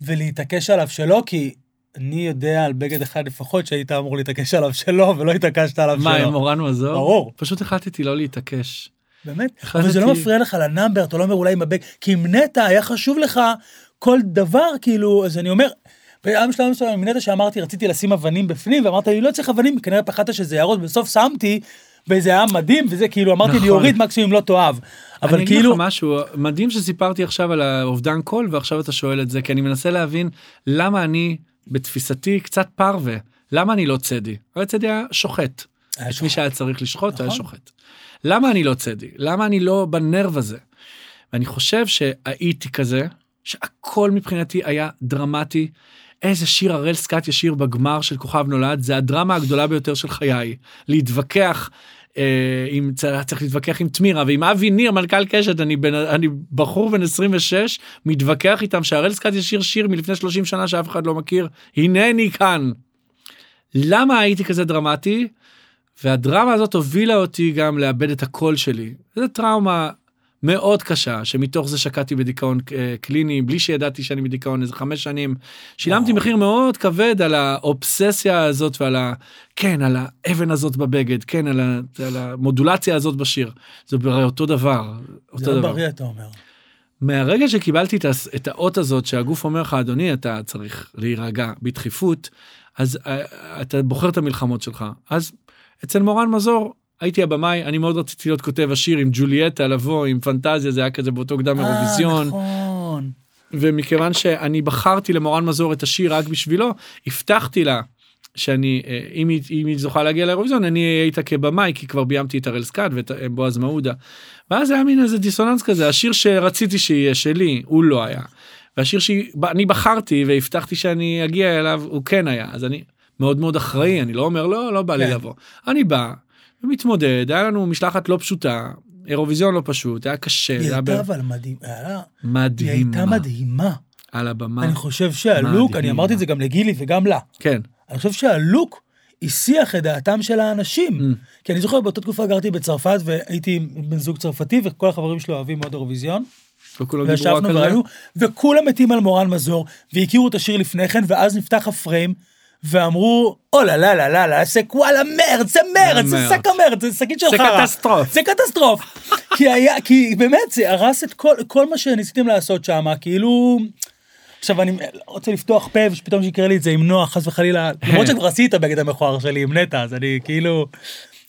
ולהתעקש עליו שלא, כי אני יודע על בגד אחד לפחות שהיית אמור להתעקש עליו שלא, ולא התעקשת עליו מה, שלא. עם מורן מזור? ברור. פשוט החלטתי לא להתעקש. באמת? אבל זה לא מפריע לך לנאמבר, אתה לא אומר אולי עם הבגד, כי עם נטע היה חשוב לך כל דבר, כאילו, אז אני אומר, פעם שלנו מסוים עם נטע שאמרתי, רציתי לשים אבנים בפנים, ואמרת לי, לא צריך אבנים, כנראה פחדת שזה יערות, בסוף שמתי, וזה היה מדהים, וזה כאילו, אמרתי נכון. ליאורית מקסימום לא תאהב. אבל אני אגיד כאילו, לך משהו מדהים שסיפרתי עכשיו על האובדן קול ועכשיו אתה שואל את זה כי אני מנסה להבין למה אני בתפיסתי קצת פרווה למה אני לא צדי. הרי צדי היה שוחט. היה את מי שהיה צריך לשחוט היה נכון. שוחט. למה אני לא צדי? למה אני לא בנרב הזה? ואני חושב שהייתי כזה שהכל מבחינתי היה דרמטי. איזה שיר הראל סקאט ישיר בגמר של כוכב נולד זה הדרמה הגדולה ביותר של חיי להתווכח. אה, עם צריך להתווכח עם תמירה ועם אבי ניר מנכ"ל קשת אני בן אני בחור בן 26 מתווכח איתם שהראל סקאט ישיר שיר מלפני 30 שנה שאף אחד לא מכיר הנני כאן. למה הייתי כזה דרמטי? והדרמה הזאת הובילה אותי גם לאבד את הקול שלי. זו טראומה מאוד קשה שמתוך זה שקעתי בדיכאון אה, קליני בלי שידעתי שאני בדיכאון איזה חמש שנים. שילמתי וואו. מחיר מאוד כבד על האובססיה הזאת ועל ה... כן על האבן הזאת בבגד כן על, ה... על המודולציה הזאת בשיר. זה הרי אותו דבר. אותו זה לא דבר. בריא אתה אומר. מהרגע שקיבלתי את האות הזאת שהגוף אומר לך אדוני אתה צריך להירגע בדחיפות אז אה, אתה בוחר את המלחמות שלך אז אצל מורן מזור הייתי הבמאי אני מאוד רציתי להיות כותב השיר עם ג'ולייטה לבוא עם פנטזיה זה היה כזה באותו קדם אה, אירוויזיון נכון. ומכיוון שאני בחרתי למורן מזור את השיר רק בשבילו הבטחתי לה שאני אה, אם היא, אם היא זוכה להגיע לאירוויזיון אני אהיה איתה כבמאי כי כבר ביימתי את הראל סקאט ואת אה, בועז מעודה. ואז היה מין איזה דיסוננס כזה השיר שרציתי שיהיה שלי הוא לא היה. והשיר שאני בחרתי והבטחתי שאני אגיע אליו הוא כן היה אז אני מאוד מאוד אחראי אני לא אומר לא לא בא לי כן. לבוא אני בא ומתמודד היה לנו משלחת לא פשוטה אירוויזיון לא פשוט היה קשה היא הייתה אבל מדהים, היה לה- היא מדהימה הייתה מדהימה. על הבמה אני חושב שהלוק, אני מדהימה. אמרתי את זה גם לגילי וגם לה, כן אני חושב שהלוק הסיח את דעתם של האנשים. Mm. כי אני זוכר באותה תקופה גרתי בצרפת והייתי עם בן זוג צרפתי וכל החברים שלו אוהבים מאוד אירוויזיון. וישבנו. וראינו, וכולם מתים על מורן מזור, והכירו את השיר לפני כן, ואז נפתח הפריים, ואמרו, אולה לה לה לה לה, זה וואלה מרץ, זה מרץ, זה. שק המרץ, זה שקית של זה חרא. קטסטרוף. זה קטסטרוף. <laughs> כי היה, כי באמת, זה הרס את כל, כל מה שניסיתם לעשות שם, כאילו... עכשיו אני רוצה לפתוח פה ושפתאום שיקרה לי את זה עם נועה חס וחלילה <laughs> למרות שכבר עשיתי את הבגד המכוער שלי עם נטע אז אני כאילו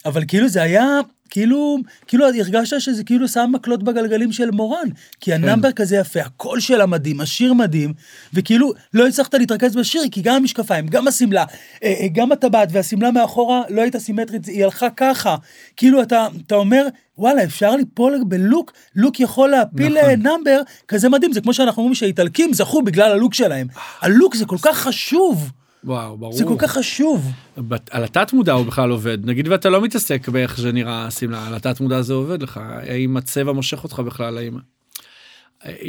אבל כאילו זה היה כאילו כאילו הרגשת שזה כאילו שם מקלות בגלגלים של מורן כי ה number כזה יפה הקול שלה מדהים השיר מדהים וכאילו לא הצלחת להתרכז בשיר כי גם המשקפיים גם השמלה אה, אה, גם הטבעת והשמלה מאחורה לא הייתה סימטרית היא הלכה ככה. כאילו אתה אתה אומר וואלה אפשר ליפול בלוק לוק יכול להפיל נכון. נכון. נאמבר כזה מדהים. זה כמו שאנחנו אומרים שהאיטלקים זכו בגלל הלוק שלהם. הלוק זה כל כך חשוב וואו ברור. זה כל כך חשוב בת- על התת מודע הוא בכלל עובד נגיד ואתה לא מתעסק באיך שנראה השמלה על התת מודע זה עובד לך האם הצבע מושך אותך בכלל האם.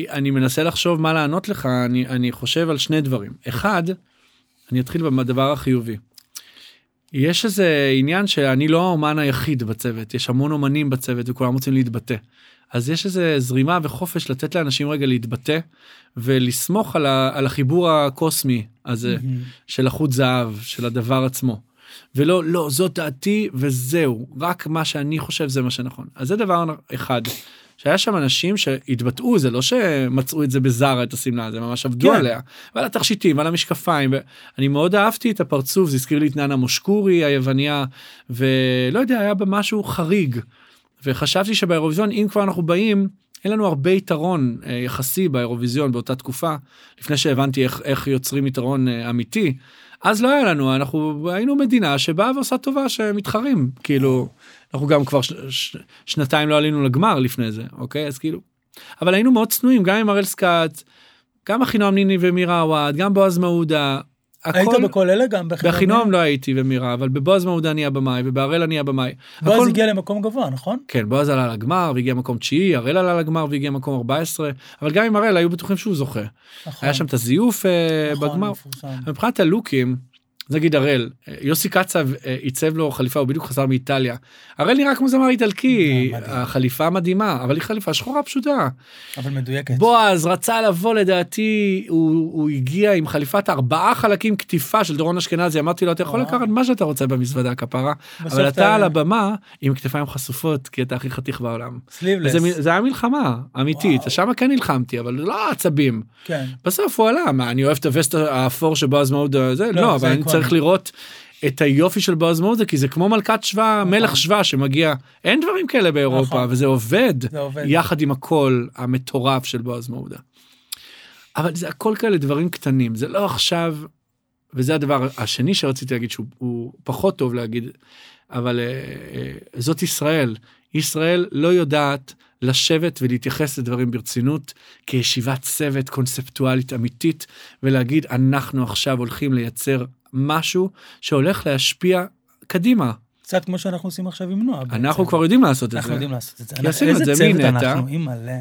אני מנסה לחשוב מה לענות לך אני אני חושב על שני דברים אחד אני אתחיל בדבר החיובי. יש איזה עניין שאני לא האומן היחיד בצוות יש המון אומנים בצוות וכולם רוצים להתבטא. אז יש איזה זרימה וחופש לתת לאנשים רגע להתבטא ולסמוך על, ה, על החיבור הקוסמי הזה של החוט זהב של הדבר עצמו. ולא לא זאת דעתי וזהו רק מה שאני חושב זה מה שנכון. אז זה דבר אחד. שהיה שם אנשים שהתבטאו זה לא שמצאו את זה בזארה את השמלה זה ממש עבדו כן. עליה. ועל התכשיטים ועל המשקפיים ואני מאוד אהבתי את הפרצוף זה הזכיר לי את ננה מושקורי היווניה ולא יודע היה בה משהו חריג וחשבתי שבאירוויזיון אם כבר אנחנו באים אין לנו הרבה יתרון אה, יחסי באירוויזיון באותה תקופה לפני שהבנתי איך, איך יוצרים יתרון אה, אמיתי. אז לא היה לנו אנחנו היינו מדינה שבאה ועושה טובה שמתחרים. כאילו אנחנו גם כבר ש, ש, שנתיים לא עלינו לגמר לפני זה אוקיי? אז כאילו אבל היינו מאוד צנועים גם עם הראל סקאט גם אחינועם ניני ומירה עוואד גם בועז מעודה. היית הכל- בכל אלה גם בחינום? באחינועם לא הייתי ומירה אבל בבועז מעודה אני הבמאי ובהראל אני הבמאי. בועז הכל- הגיע למקום גבוה נכון? כן בועז עלה לגמר והגיע מקום תשיעי הראל עלה לגמר והגיע מקום 14 אבל גם עם הראל היו בטוחים שהוא זוכה נכון. היה שם את הזיוף אה, נכון, בגמר מפורסם. מבחינת הלוקים נגיד הראל אה, יוסי קצב אה, עיצב לו חליפה הוא בדיוק חזר מאיטליה הראל נראה כמו זמר איטלקי. החליפה מדהימה אבל היא חליפה שחורה פשוטה אבל מדויקת. בועז רצה לבוא לדעתי הוא, הוא הגיע עם חליפת ארבעה חלקים קטיפה של דורון אשכנזי אמרתי לו אתה יכול. לקחת מה שאתה רוצה במזוודה כפרה אבל אתה- על הבמה עם כתפיים חשופות כי אתה הכי חתיך בעולם. סליבלס. זה היה מלחמה אמיתית. שם כן נלחמתי אבל לא עצבים כן. בסוף הוא עלה מה אני אוהב את הווסט האפור שבועז מאוד זה לא, לא זה אבל אני. צריך לראות את היופי של בועז מודה, כי זה כמו מלכת שבא, מלך שבא שמגיע, אין דברים כאלה באירופה, נכון. וזה עובד. יחד עם הקול המטורף של בועז מודה. אבל זה הכל כאלה דברים קטנים, זה לא עכשיו, וזה הדבר השני שרציתי להגיד שהוא הוא פחות טוב להגיד, אבל אה, אה, זאת ישראל. ישראל לא יודעת לשבת ולהתייחס לדברים ברצינות כישיבת צוות קונספטואלית אמיתית ולהגיד אנחנו עכשיו הולכים לייצר משהו שהולך להשפיע קדימה. קצת כמו שאנחנו עושים עכשיו עם נועה. אנחנו בעצם. כבר יודעים לעשות את אנחנו זה. יודעים לעשות את זה. כי עשינו את זה מנטע. אנחנו.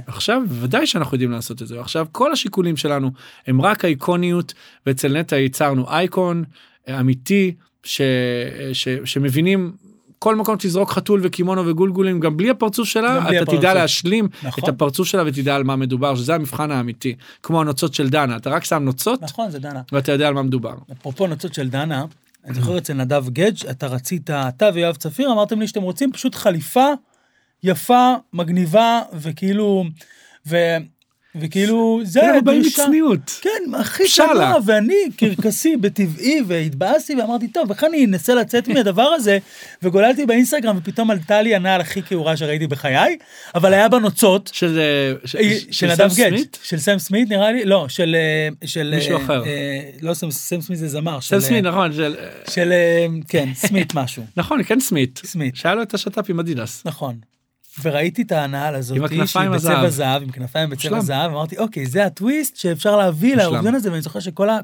עכשיו בוודאי שאנחנו יודעים לעשות את זה עכשיו כל השיקולים שלנו הם רק האיקוניות ואצל נטע ייצרנו אייקון אה, אמיתי ש, ש, שמבינים כל מקום תזרוק חתול וקימונו וגולגולים גם בלי הפרצוף שלה בלי אתה תדע הפרצוף. להשלים נכון. את הפרצוף שלה ותדע על מה מדובר שזה המבחן האמיתי כמו הנוצות של דנה אתה רק שם נוצות נכון, זה דנה. ואתה יודע על מה מדובר. אפרופו נוצות של דנה, אני זוכר אצל נדב גדג', אתה רצית, אתה ויואב צפיר, אמרתם לי שאתם רוצים פשוט חליפה יפה, מגניבה, וכאילו, ו... וכאילו, זה אנחנו באים הדרישה. בצניעות. כן, הכי. קלה, ואני קרקסי <laughs> בטבעי, והתבאסתי ואמרתי, טוב, איך אני אנסה לצאת <laughs> מהדבר הזה, וגוללתי באינסטגרם, ופתאום עלתה לי הנעל הכי כעורה שראיתי בחיי, אבל היה בה נוצות, של, של גדג', סמית? של סם סמית נראה לי, לא, של... אה, של מישהו אה, אחר. אה, לא סם סמית זה זמר. סם סמית נכון של- כן, סמית משהו, <laughs> נכון כן סמית סמית, שהיה לו את השת"פ עם אדידס. נכון. וראיתי את הנעל הזאת, עם הכנפיים שהיא בצבע הזהב. זהב, עם כנפיים בצבע. זהב, אמרתי, אוקיי, זה הטוויסט שאפשר להביא. לאירוויזיון הזה, ואני זוכר שכל ה...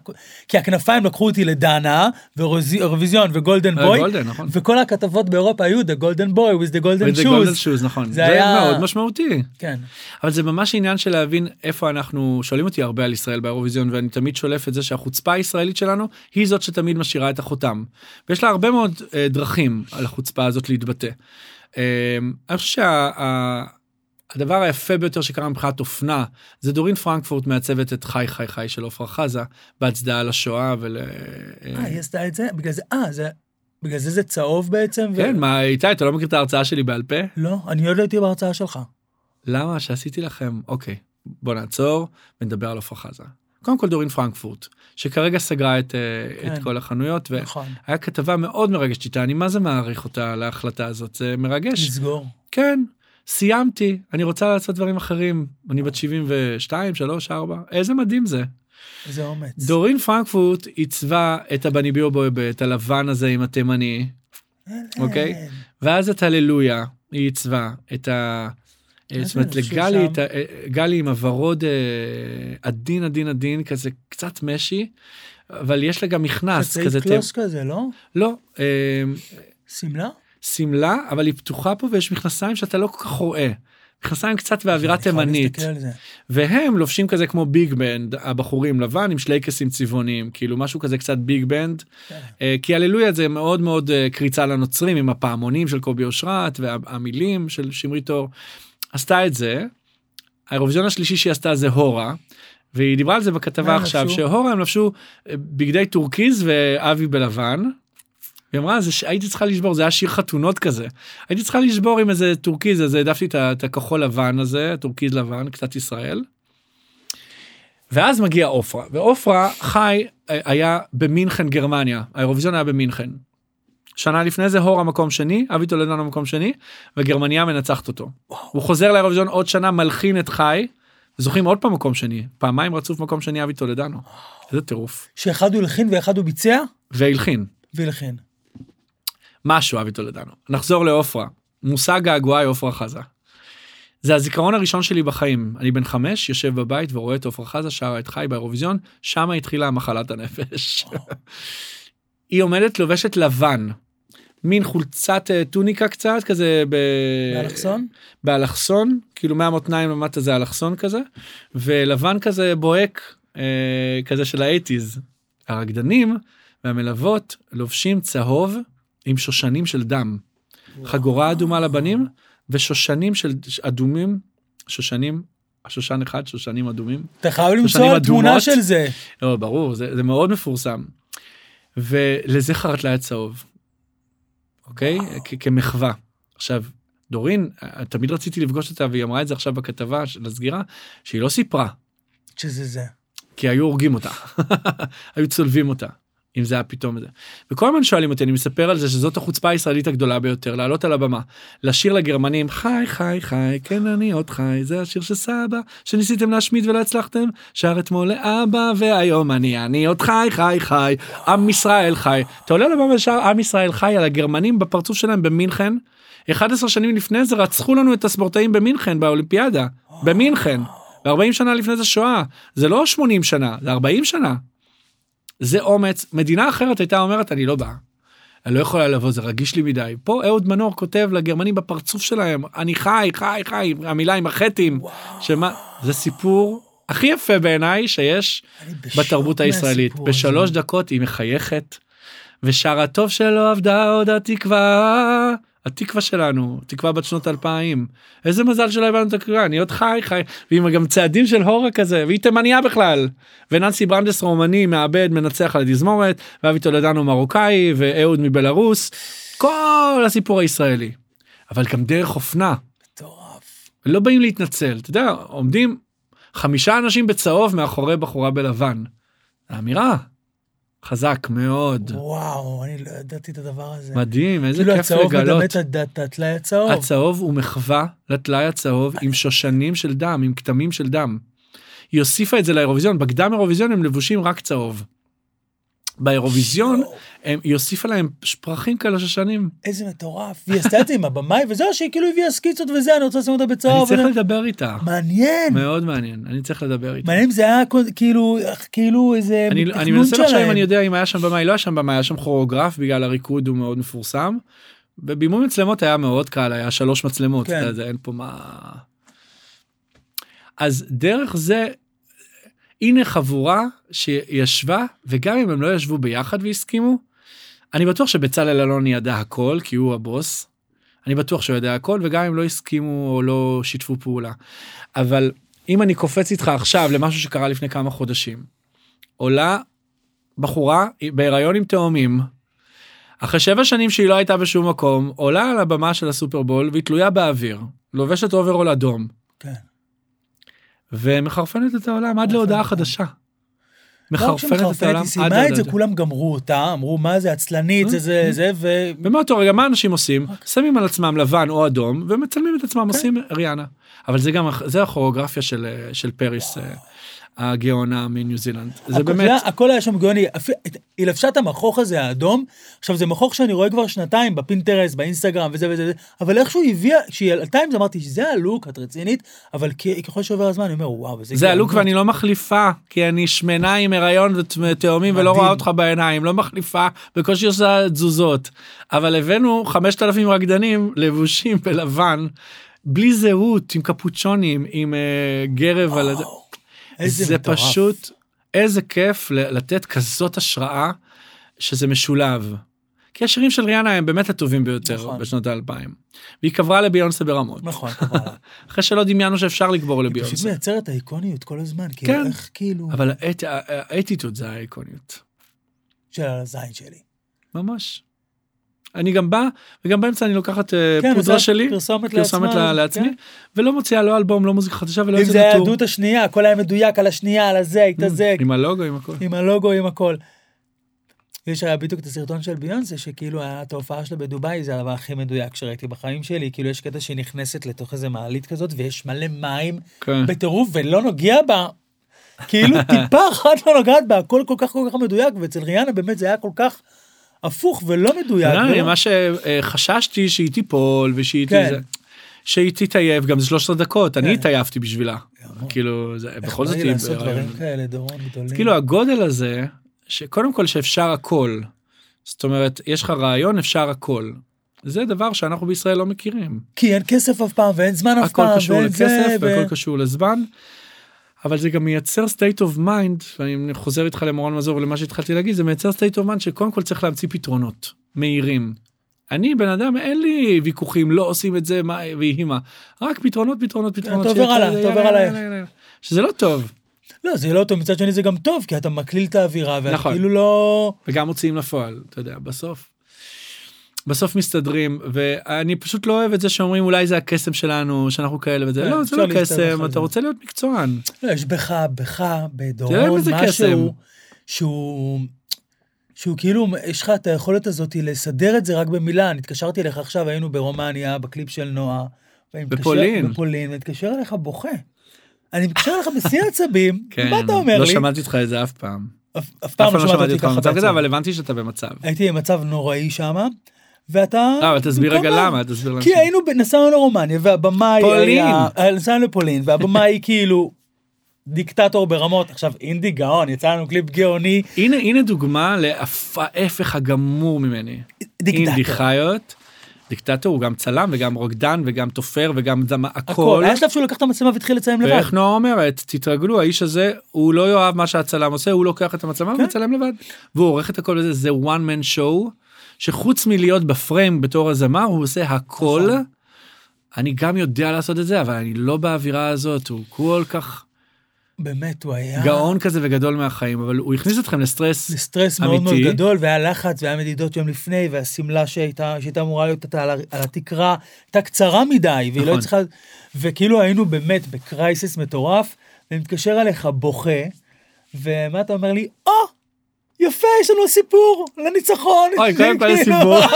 כי הכנפיים לקחו אותי לדנה, ואירוויזיון וגולדן אה, בוי, נכון. וכל הכתבות באירופה היו The Golden Boy with the Golden וזה גולדן Shoes. נכון זה זה היה- מאוד משמעותי. כן, אבל זה ממש עניין של להבין איפה אנחנו שואלים אותי הרבה על ישראל באירוויזיון ואני תמיד שולף את זה שהחוצפה הישראלית שלנו היא זאת שתמיד משאירה את החותם. ויש לה הרבה מאוד אה, דרכים על החוצפה הזאת להתבטא. אה, אני חושב שהדבר היפה ביותר שקרה מבחינת אופנה זה דורין פרנקפורט מעצבת את חי חי חי של עפרה חזה בהצדעה לשואה ול... אה, היא עשתה את זה? בגלל זה, אה, זה... בגלל זה זה צהוב בעצם? ו- כן מה איתי אתה לא מכיר את ההרצאה שלי בעל פה? לא, אני עוד לא הייתי בהרצאה שלך. למה שעשיתי לכם אוקיי בוא נעצור ונדבר על עפרה חזה. קודם כל דורין פרנקפורט שכרגע סגרה את, אה, כן. את כל החנויות נכון. והיה כתבה מאוד מרגשת איתה אני מה זה מעריך אותה להחלטה הזאת זה מרגש לסגור. כן סיימתי אני רוצה לעשות דברים אחרים אני בת 72 3 4 איזה מדהים זה איזה אומץ. דורין פרנקפורט עיצבה את הבני ביו בויבה את הלבן הזה עם התימני אוקיי. ואז את הללויה היא עיצבה את ה... מה זאת אומרת זה, לגלי? את ה- גלי עם הוורוד אה, עדין עדין עדין כזה קצת משי אבל יש לה גם מכנס כזה קלוס כזה, לא? לא אה, שמלה? שמלה אבל היא פתוחה פה ויש מכנסיים שאתה לא כל כך רואה. מכנסיים קצת באווירה תימנית זה. והם לובשים כזה כמו big band הבחורים לבן עם שלייקסים צבעוניים כאילו משהו כזה קצת big band כן. אה, כי הללויה זה מאוד מאוד אה, קריצה לנוצרים עם הפעמונים של קובי אושרת והמילים של שמרי תור. עשתה את זה. האירוויזיון השלישי שהיא עשתה זה הורה. והיא דיברה על זה בכתבה עכשיו לבשו? שהורה הם לבשו אה, בגדי טורקיז ואבי בלבן. היא אמרה זה ש- הייתי צריכה לשבור זה היה שיר חתונות כזה הייתי צריכה לשבור עם איזה טורקיז אז העדפתי את הכחול לבן הזה הטורקיז לבן קצת ישראל. ואז מגיע עופרה ועופרה חי אה, היה במינכן גרמניה האירוויזיון היה במינכן. שנה לפני זה הורה מקום שני אבי טולדנו מקום שני וגרמניה מנצחת אותו. הוא חוזר לאירוויזיון עוד שנה מלחין את חי. זוכים עוד פעם מקום שני פעמיים רצוף מקום שני אבי טולדנו. איזה טירוף. שאחד הוא הלחין ואחד הוא ביצע? והלחין. והלחין. משהו אבי טולדנו. נחזור לעופרה. מושג געגועי עופרה חזה. זה הזיכרון הראשון שלי בחיים. אני בן חמש, יושב בבית ורואה את עופרה חזה שרה את חי באירוויזיון, שם התחילה מחלת הנפש. היא עומדת לובשת לבן. מין חולצת אה, טוניקה קצת כזה ב... באלכסון? באלכסון כאילו מהמותניים למטה זה אלכסון כזה ולבן כזה בוהק אה, כזה של האייטיז. הרקדנים והמלוות לובשים צהוב עם שושנים של דם חגורה אדומה לבנים ושושנים של אדומים שושנים השושן אחד שושנים אדומים אתה חייב למצוא תמונה. של זה. לא ברור זה, זה מאוד מפורסם. ולזה חרט לה את צהוב. אוקיי? כ- כמחווה. עכשיו דורין תמיד רציתי לפגוש אותה והיא אמרה את זה עכשיו בכתבה של הסגירה שהיא לא סיפרה שזה זה. כי היו הורגים אותה <laughs> היו צולבים אותה אם זה היה פתאום זה. וכל הזמן שואלים אותי, אני מספר על זה שזאת החוצפה הישראלית הגדולה ביותר, לעלות על הבמה, לשיר לגרמנים, חי חי חי, כן אני עוד חי, זה השיר של סבא, שניסיתם להשמיד ולא הצלחתם, שר אתמול לאבא והיום אני, אני עוד חי חי חי, עם ישראל חי. אתה עולה לבמה ושר עם ישראל חי על הגרמנים בפרצוף שלהם במינכן, 11 שנים לפני זה רצחו לנו את הספורטאים במינכן באולימפיאדה, במינכן. ו-40 שנה לפני זה שואה, זה לא 80 שנה, זה 40 שנה. זה אומץ, מדינה אחרת הייתה אומרת אני לא באה. אני לא יכולה לבוא זה רגיש לי מדי. פה אהוד מנור כותב לגרמנים בפרצוף שלהם אני חי חי חי. המילה עם החטים שמה זה סיפור הכי יפה בעיניי שיש בתרבות הישראלית. בשלוש דקות היא מחייכת ושר הטוב שלא עבדה עוד התקווה התקווה שלנו תקווה בת שנות אלפיים איזה מזל שלא הבנו את הקריאה אני עוד חי חי ועם גם צעדים של הורה כזה והיא תימניה בכלל וננסי ברנדס רומני מעבד מנצח על התזמורת ואבי טולדנו מרוקאי ואהוד מבלארוס כל הסיפור הישראלי אבל גם דרך אופנה. מטורף. לא באים להתנצל אתה יודע עומדים חמישה אנשים בצהוב מאחורי בחורה בלבן. אמירה חזק מאוד. וואו, אני לא ידעתי את הדבר הזה. מדהים, איזה כאילו כיף הצהוב לגלות. מדמה את הד- את הטלאי הצהוב. הצהוב הוא מחווה לטלאי הצהוב עם שושנים של דם, עם כתמים של דם. היא הוסיפה את זה לאירוויזיון, בקדם אירוויזיון הם לבושים רק צהוב. באירוויזיון היא הוסיפה להם פרחים כאלה שושנים. איזה מטורף. והיא עשתה את זה עם הבמאי, וזהו, שהיא כאילו הביאה סקיצות וזה, אני רוצה לשים אותה אני בצהוב. צריך לדבר איתה. מעניין. מאוד מעניין, אני צריך לדבר איתה. מעניין אם זה היה כאילו, כאילו איזה אני, אני תכנון מנסה לחשוב. אם אני יודע אם היה שם במאי, לא היה שם במאי, היה שם כוריאוגרף בגלל הריקוד הוא מאוד מפורסם. בבימוי מצלמות היה מאוד קל, היה שלוש מצלמות, כן. אתה יודע, אין פה מה... אז דרך זה, הנה חבורה שישבה, וגם אם הם לא ישבו ביחד והסכימו, אני בטוח שבצלאל אלוני ידע הכל, כי הוא הבוס. אני בטוח שהוא יודע הכל, וגם אם לא הסכימו או לא שיתפו פעולה. אבל אם אני קופץ איתך עכשיו למשהו שקרה לפני כמה חודשים, עולה בחורה בהיריון עם תאומים, אחרי שבע שנים שהיא לא הייתה בשום מקום, עולה על הבמה של הסופרבול והיא תלויה באוויר, לובשת אוברול אדום, כן. ומחרפנת את העולם עד להודעה חדשה. לא מחרפנת את שמחרפנת, העולם היא סיימה את. זה, כולם גמרו אותה, אמרו מה זה עצלנית, זה זה זה, ו... ומאותו רגע מה אנשים עושים? שמים על עצמם לבן או אדום ומצלמים את עצמם עושים ריאנה. אבל זה גם זה הכוריאוגרפיה של של פריס אה, הגאונה מניו זילנד. זה הכל- באמת היה- הכל היה שם גאוני, היא לבשה את המחוך הזה האדום, עכשיו זה מחוך שאני רואה כבר שנתיים בפינטרסט, באינסטגרם וזה וזה, וזה, אבל איכשהו היא הביאה, כשהיא עלתה עם זה אמרתי שזה הלוק, את רצינית, אבל ככל שעובר הזמן אני אומר וואו, וזה זה הלוק גאונות." ואני לא מחליפה כי אני שמנה עם הריון ותאומים ולא. רואה אותך בעיניים לא מחליפה בקושי עושה תזוזות אבל הבאנו 5,000 רקדנים לבושים בלבן בלי זהות עם קפוצ'ונים עם אה, גרב על. וואו, איזה זה מטורף. פשוט איזה כיף לתת כזאת השראה שזה משולב. כי השירים של ריאנה הם באמת הטובים ביותר נכון. בשנות האלפיים. והיא קברה לביונסה ברמות נכון, <laughs> חבל. אחרי שלא דמיינו שאפשר לקבור היא פשוט לביונסה. מייצרת האיקוניות כל הזמן, כאילו כן. איך כאילו, אבל האט- האטיטוד זה האיקוניות. של הזין שלי. ממש. אני גם בא וגם באמצע אני לוקחת אה, כן, פודרה שלי פרסומת פרסומת לעצמה, לעצמי כן. ולא מוציאה לא אלבום לא מוזיקה חדשה ולא אם זה היה. העדות השנייה, הכל היה מדויק על השנייה, על הזה, היית זה, עם הלוגו עם הכל. עם הלוגו, עם הכל. יש היה בדיוק את הסרטון של ביונסה, שכאילו את ההופעה שלה בדובאי, זה הדבר הכי מדויק שראיתי בחיים שלי, כאילו יש קטע שהיא נכנסת לתוך איזה מעלית כזאת, ויש מלא מים כן. בטירוף, ולא נוגע בה, כאילו <laughs> טיפה אחת לא נוגעת בה, הכל כל כך כל כך מדויק, ואצל ריאנה באמת זה היה כל כך הפוך ולא מדויק. לא, אני- מה שחששתי שהיא תיפול ושהיא כן. זה- שהיא תתעייף גם זה 13 דקות אני כן. התעייפתי בשבילה. כאילו זה איך בכל זאת היא לעשות בהיריון. דברים כאלה, דורון גדולים. כאילו הגודל הזה שקודם כל שאפשר הכל זאת אומרת יש לך רעיון אפשר הכל. זה דבר שאנחנו בישראל לא מכירים. כי אין כסף אף פעם, ואין זמן אף הכל פעם, קשור ואין זה, לכסף ו- והכל קשור לזמן. אבל זה גם מייצר state of mind ואני חוזר איתך למורן מזור ולמה שהתחלתי להגיד זה מייצר state of mind שקודם כל צריך להמציא פתרונות מהירים. אני בן אדם אין לי ויכוחים לא עושים את זה מה ויהי מה רק פתרונות פתרונות פתרונות. אתה עובר הלאה, אתה עובר הלאה. שזה לא טוב לא, זה לא טוב, מצד שני זה גם טוב, כי אתה מקליל את האווירה, ואתה נכון. כאילו לא... וגם מוציאים לפועל אתה יודע בסוף. בסוף מסתדרים ואני פשוט לא אוהב את זה שאומרים אולי זה הקסם שלנו שאנחנו כאלה וזה כן, לא זה לא קסם אתה. רוצה להיות מקצוען. לא, יש בך, בך, בדורון, איזה משהו. שהוא... שהוא כאילו, יש לך את היכולת הזאת לסדר את זה רק במילה. אני התקשרתי אליך עכשיו, היינו ברומניה, בקליפ של נועה. ואני בפולין. בפולין, ומתקשר אליך בוכה. אני מתקשר אליך בשיא העצבים, <laughs> כן, מה אתה אומר לא לי? שמעתי אותך את זה אף פעם. אף- פעם לא שמעתי אותי אותך במצב כזה. אבל הבנתי שאתה במצב. הייתי במצב נוראי שם, ואתה... לא, אבל תסביר רגע למה, תסביר למה. כי היינו, נסענו לרומניה, והבמאי פולין. היה... אה, נסענו לפולין, והבמאי <laughs> כאילו דיקטטור ברמות. עכשיו, אינדי גאון, יצא לנו קליפ גאוני. הנה, הנה דוגמה להפך הגמור ממני. אינדי דיקטטור. חיות, דיקטטור, הוא גם צלם וגם רוקדן וגם תופר וגם זמה, הכל. הכל. היה שלב שהוא לקח את המצלמה והתחיל לצלם לבד. ואיך נועה אומרת, תתרגלו, האיש הזה, הוא לא יאהב מה שהצלם עושה, הוא לוקח את המצלמה כן. ומצלם לבד. והוא עורך את הכל בזה, זה one man show, שחוץ מלהיות בפריים בתור הזמר, הוא עושה הכל. נכון. אני גם יודע לעשות את זה, אבל אני לא באווירה הזאת, הוא כל כך באמת, הוא היה... גאון כזה וגדול מהחיים, אבל הוא הכניס אתכם לסטרס. לסטרס מאוד מאוד אמיתי. גדול, והיה לחץ, והיה מדידות יום לפני, והשמלה שהייתה, שהייתה אמורה להיות על, על התקרה, הייתה קצרה מדי, והיא לא נכון. צריכה... וכאילו היינו באמת בקרייסיס מטורף, ואני מתקשר אליך בוכה, ומה אתה אומר לי? או, יפה, יש לנו סיפור לניצחון. אוי, קודם כל כאילו- הסיפור. <laughs>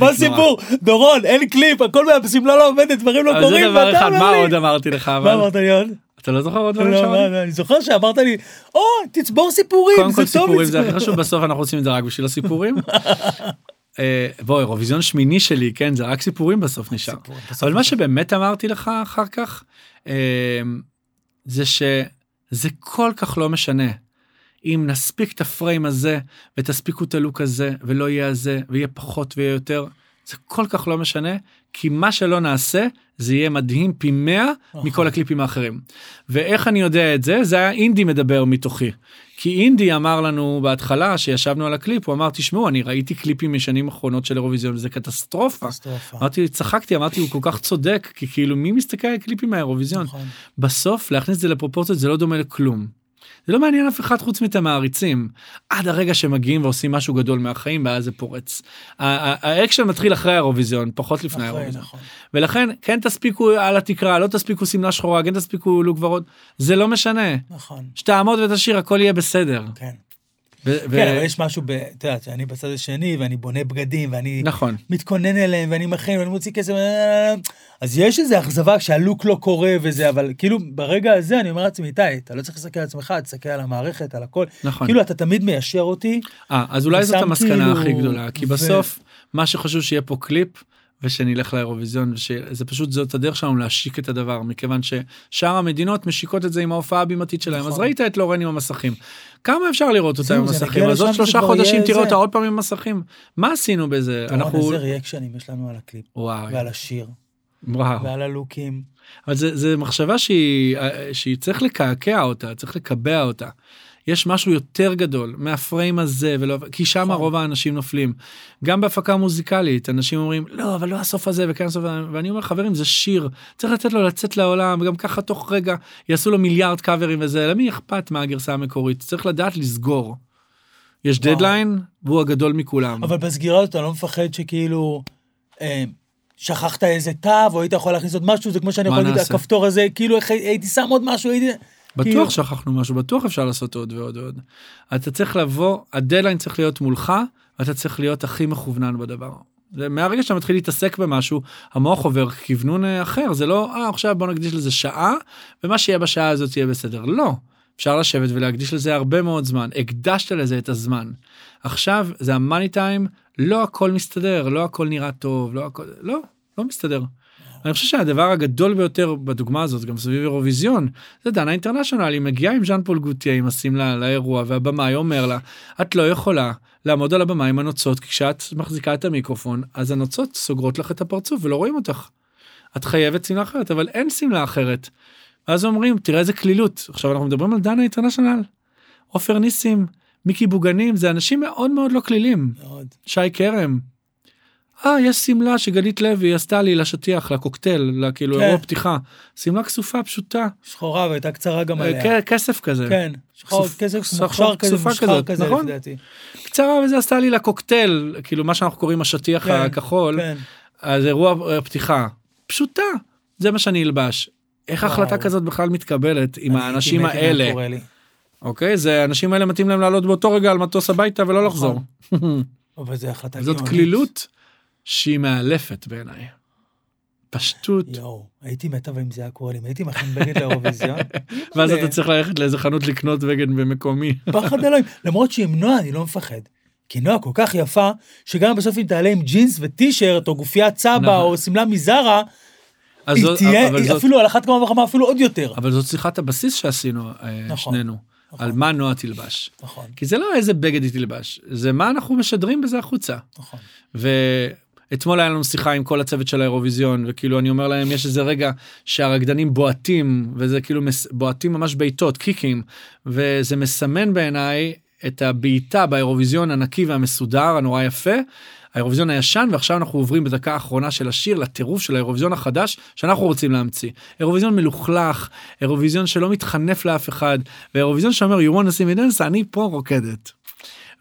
מה הסיפור? דורון, אין קליפ, הכל בשמלה לא עובדת, דברים לא אבל זה קורים, דבר אחד, מה עוד אמרתי לך, מה אמרת לי עוד? אתה לא זוכר עוד דברים לא, שאמרתי? מה, מה, אני זוכר שאמרת לי, או, תצבור סיפורים, קודם כל זה טוב סיפורים זה לצבור." הכי חשוב, בסוף אנחנו עושים את זה רק בשביל הסיפורים. <laughs> אה, בוא, אירוויזיון שמיני שלי, כן, זה רק סיפורים בסוף נשאר. אבל מה. שבאמת אמרתי לך אחר כך, אה, זה שזה כל כך לא משנה. אם נספיק את הפריים הזה, ותספיקו את הלוק הזה, ולא יהיה הזה, ויהיה פחות ויהיה יותר, זה כל כך לא משנה, כי מה שלא נעשה, זה יהיה מדהים פי 100 נכון. מכל הקליפים האחרים. ואיך אני יודע את זה? זה היה אינדי מדבר מתוכי. כי אינדי אמר לנו בהתחלה, שישבנו על הקליפ, הוא אמר, תשמעו, אני ראיתי קליפים משנים אחרונות של אירוויזיון, קטסטרופה. קטסטרופה. אמרתי, צחקתי, אמרתי, הוא כל כך צודק, כי כאילו, מי מסתכל על קליפים מהאירוויזיון? נכון. בסוף, להכניס את זה לפרופורציות זה לא דומה לכלום. זה לא מעניין אף אחד חוץ מאת המעריצים. עד הרגע שמגיעים ועושים משהו גדול מהחיים, ואז זה פורץ. האקשן מתחיל אחרי האירוויזיון, פחות לפני האירוויזיון. נכון. ולכן, כן תספיקו על התקרה, לא תספיקו שמלה שחורה, כן תספיקו לוק ורוד, זה לא משנה. נכון, שתעמוד ותשאיר, הכל יהיה בסדר. כן. ו- ו- כן, אבל יש משהו, ב- את יודעת, שאני בצד השני, ואני בונה בגדים, ואני נכון. מתכונן אליהם, ואני מכין, ואני מוציא כסף, אז יש איזו אכזבה כשהלוק לא קורה וזה, אבל כאילו, ברגע הזה אני אומר לעצמי, איתי, אתה לא צריך להסתכל על עצמך, תסתכל על המערכת, על הכל. נכון. כאילו, אתה תמיד מיישר אותי, אה, אז אולי זאת המסקנה כאילו- הכי גדולה, כי ו- בסוף, מה שחשוב שיהיה פה קליפ, ושנלך לאירוויזיון, שזה פשוט זאת הדרך שלנו להשיק את הדבר, מכיוון ששאר המדינות משיקות את זה עם ההופעה הבימתית שלהם, נכון. אז ראית את לורן עם המסכים. כמה אפשר לראות אותה עם המסכים? אז עוד שלושה חודשים תראה. אותה עוד פעם עם מסכים. מה עשינו בזה? אנחנו... איזה ריאקשנים יש לנו על הקליפ, וואו, ועל השיר, וואו. ועל הלוקים. אבל זה, זה מחשבה שהיא, שהיא צריך לקעקע אותה, צריך לקבע אותה. יש משהו יותר גדול מהפריים הזה, ולא, כי שם נכון. רוב האנשים נופלים. גם בהפקה מוזיקלית, אנשים אומרים, לא, אבל לא הסוף הזה וכן הסוף הזה, ואני אומר, חברים, זה שיר, צריך לתת לו לצאת לעולם, וגם ככה תוך רגע יעשו לו מיליארד קאברים וזה, למי אכפת מהגרסה המקורית? צריך לדעת לסגור. יש וואו. דדליין, והוא הגדול מכולם. אבל בסגירה אתה לא מפחד שכאילו, אה, שכחת איזה תו, או היית יכול להכניס עוד משהו, זה כמו שאני מה יכול להגיד? הכפתור הזה, כאילו הייתי שם עוד משהו, הייתי... כאילו- בטוח שכחנו משהו, בטוח אפשר לעשות עוד ועוד ועוד. אתה צריך לבוא, הדדליין צריך להיות מולך, ואתה צריך להיות הכי מכוונן בדבר. מהרגע שאתה מתחיל להתעסק במשהו, המוח עובר כיוונון אה, אחר, זה לא, אה, עכשיו בוא נקדיש לזה שעה, ומה שיהיה בשעה הזאת יהיה בסדר. לא. אפשר לשבת ולהקדיש לזה הרבה מאוד זמן, הקדשת לזה את הזמן. עכשיו זה המאני טיים, לא הכל מסתדר, לא הכל נראה טוב, לא הכל, לא, לא מסתדר. אני חושב שהדבר הגדול ביותר בדוגמה הזאת, גם סביב אירוויזיון, זה דנה אינטרנשיונל, היא מגיעה עם ז'אן פול גוטיה עם השמלה לאירוע, והבמאי אומר לה, את לא יכולה לעמוד על הבמה עם הנוצות, כי כשאת מחזיקה את המיקרופון, אז הנוצות סוגרות לך את הפרצוף ולא רואים אותך. את חייבת שמלה אחרת, אבל אין שמלה אחרת. ואז אומרים, תראה איזה קלילות. עכשיו אנחנו מדברים על דנה אינטרנשיונל. עופר ניסים, מיקי בוגנים, זה אנשים מאוד מאוד לא קלילים. מאוד. שי כרם. אה, יש שמלה שגלית לוי עשתה לי לשטיח, לקוקטייל, לכאילו כן. אירוע פתיחה. שמלה כסופה פשוטה, שחורה והייתה קצרה גם עליה. אה, כ- כסף כזה. כן, שחור, כסוף- כסף כסוף- מוכשר כזה, מושחר כזה, נכון? לפי דעתי. קצרה וזה עשתה לי לקוקטייל, כאילו מה שאנחנו קוראים השטיח כן, הכחול, כן. אז אירוע אה, פתיחה. פשוטה, זה מה שאני אלבש. איך וואו. החלטה כזאת בכלל מתקבלת עם האנשים האלה? אוקיי? זה האנשים האלה מתאים להם לעלות באותו רגע על מטוס הביתה ולא לחזור. <laughs> אבל זה החלטה זאת גאונית. קלילות שהיא מאלפת בעיניי. פשטות, יואו, הייתי מת אבל אם זה היה קורה לי, הייתי מכין בגד לאירוויזיון. <laughs> ואז אתה צריך ללכת לאיזה חנות לקנות בגד במקומי. <laughs> פחד אלוהים. למרות שעם נועה אני לא מפחד. כי נועה כל כך יפה, שגם בסוף אם תעלה עם ג'ינס וטישרט, או גופיית צבא, נכון. או שמלה מזרה, היא זאת- תהיה, היא זאת- אפילו על אחת כמה וכמה, אפילו עוד יותר. אבל זאת שיחת הבסיס שעשינו אה, נכון, שנינו, נכון. על מה נועה תלבש. נכון, כי זה לא איזה בגד היא תלבש, זה מה אנחנו משדרים בזה החוצה. נכון. ואתמול היה לנו שיחה עם כל הצוות של האירוויזיון, וכאילו אני אומר להם, יש איזה רגע שהרקדנים בועטים, וזה כאילו מס- בועטים ממש בעיטות, קיקים, וזה מסמן בעיניי את הבעיטה באירוויזיון הנקי והמסודר, הנורא יפה. האירוויזיון הישן ועכשיו אנחנו עוברים בדקה האחרונה של השיר לטירוף של האירוויזיון החדש שאנחנו רוצים להמציא. אירוויזיון מלוכלך, אירוויזיון שלא מתחנף לאף אחד, ואירוויזיון שאומר you want to see me dance אני פה רוקדת.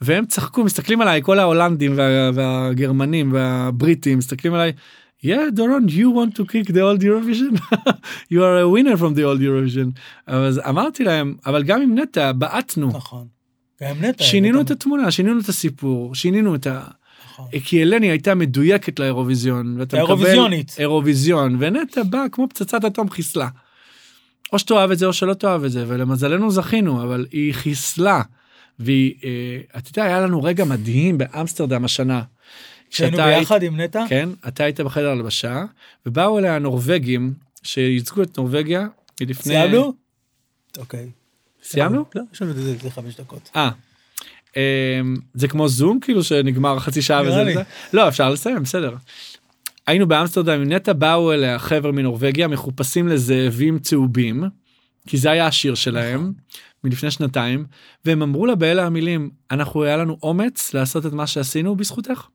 והם צחקו מסתכלים עליי כל ההולנדים וה, והגרמנים והבריטים מסתכלים עליי. Yeah, Doron, you want to kick the old Eurovision? <laughs> you are a winner from the old Eurovision. אז אמרתי להם, אבל גם עם נטע בעטנו, נכון. גם נטע. שינינו את התמונה, שינינו את הסיפור, שינינו את ה... נכון. כי אלני הייתה מדויקת לאירוויזיון, האירוויזיונית. אירוויזיון, ונטע בא כמו פצצת אטום חיסלה. או שתאהב את זה או שלא תאהב את זה, ולמזלנו זכינו, אבל היא חיסלה. והיא, אה, אתה יודע, היה לנו רגע מדהים באמסטרדם השנה. שהיינו כשאתה היית- ביחד עם נטע? כן, אתה היית בחדר הלבשה, ובאו אליה הנורבגים שייצגו את נורבגיה מלפני... סיימנו? אוקיי. סיימנו? לא, יש לנו את זה איזה חמש דקות. אה. אמ, זה כמו זום כאילו שנגמר חצי שעה וזה לי. וזה? לא אפשר לסיים בסדר. היינו באמסטרדם עם נטע באו אליה חבר'ה מנורבגיה מחופשים לזאבים צהובים כי זה היה השיר שלהם מלפני שנתיים והם אמרו לה באלה המילים אנחנו היה לנו אומץ לעשות את מה שעשינו בזכותך.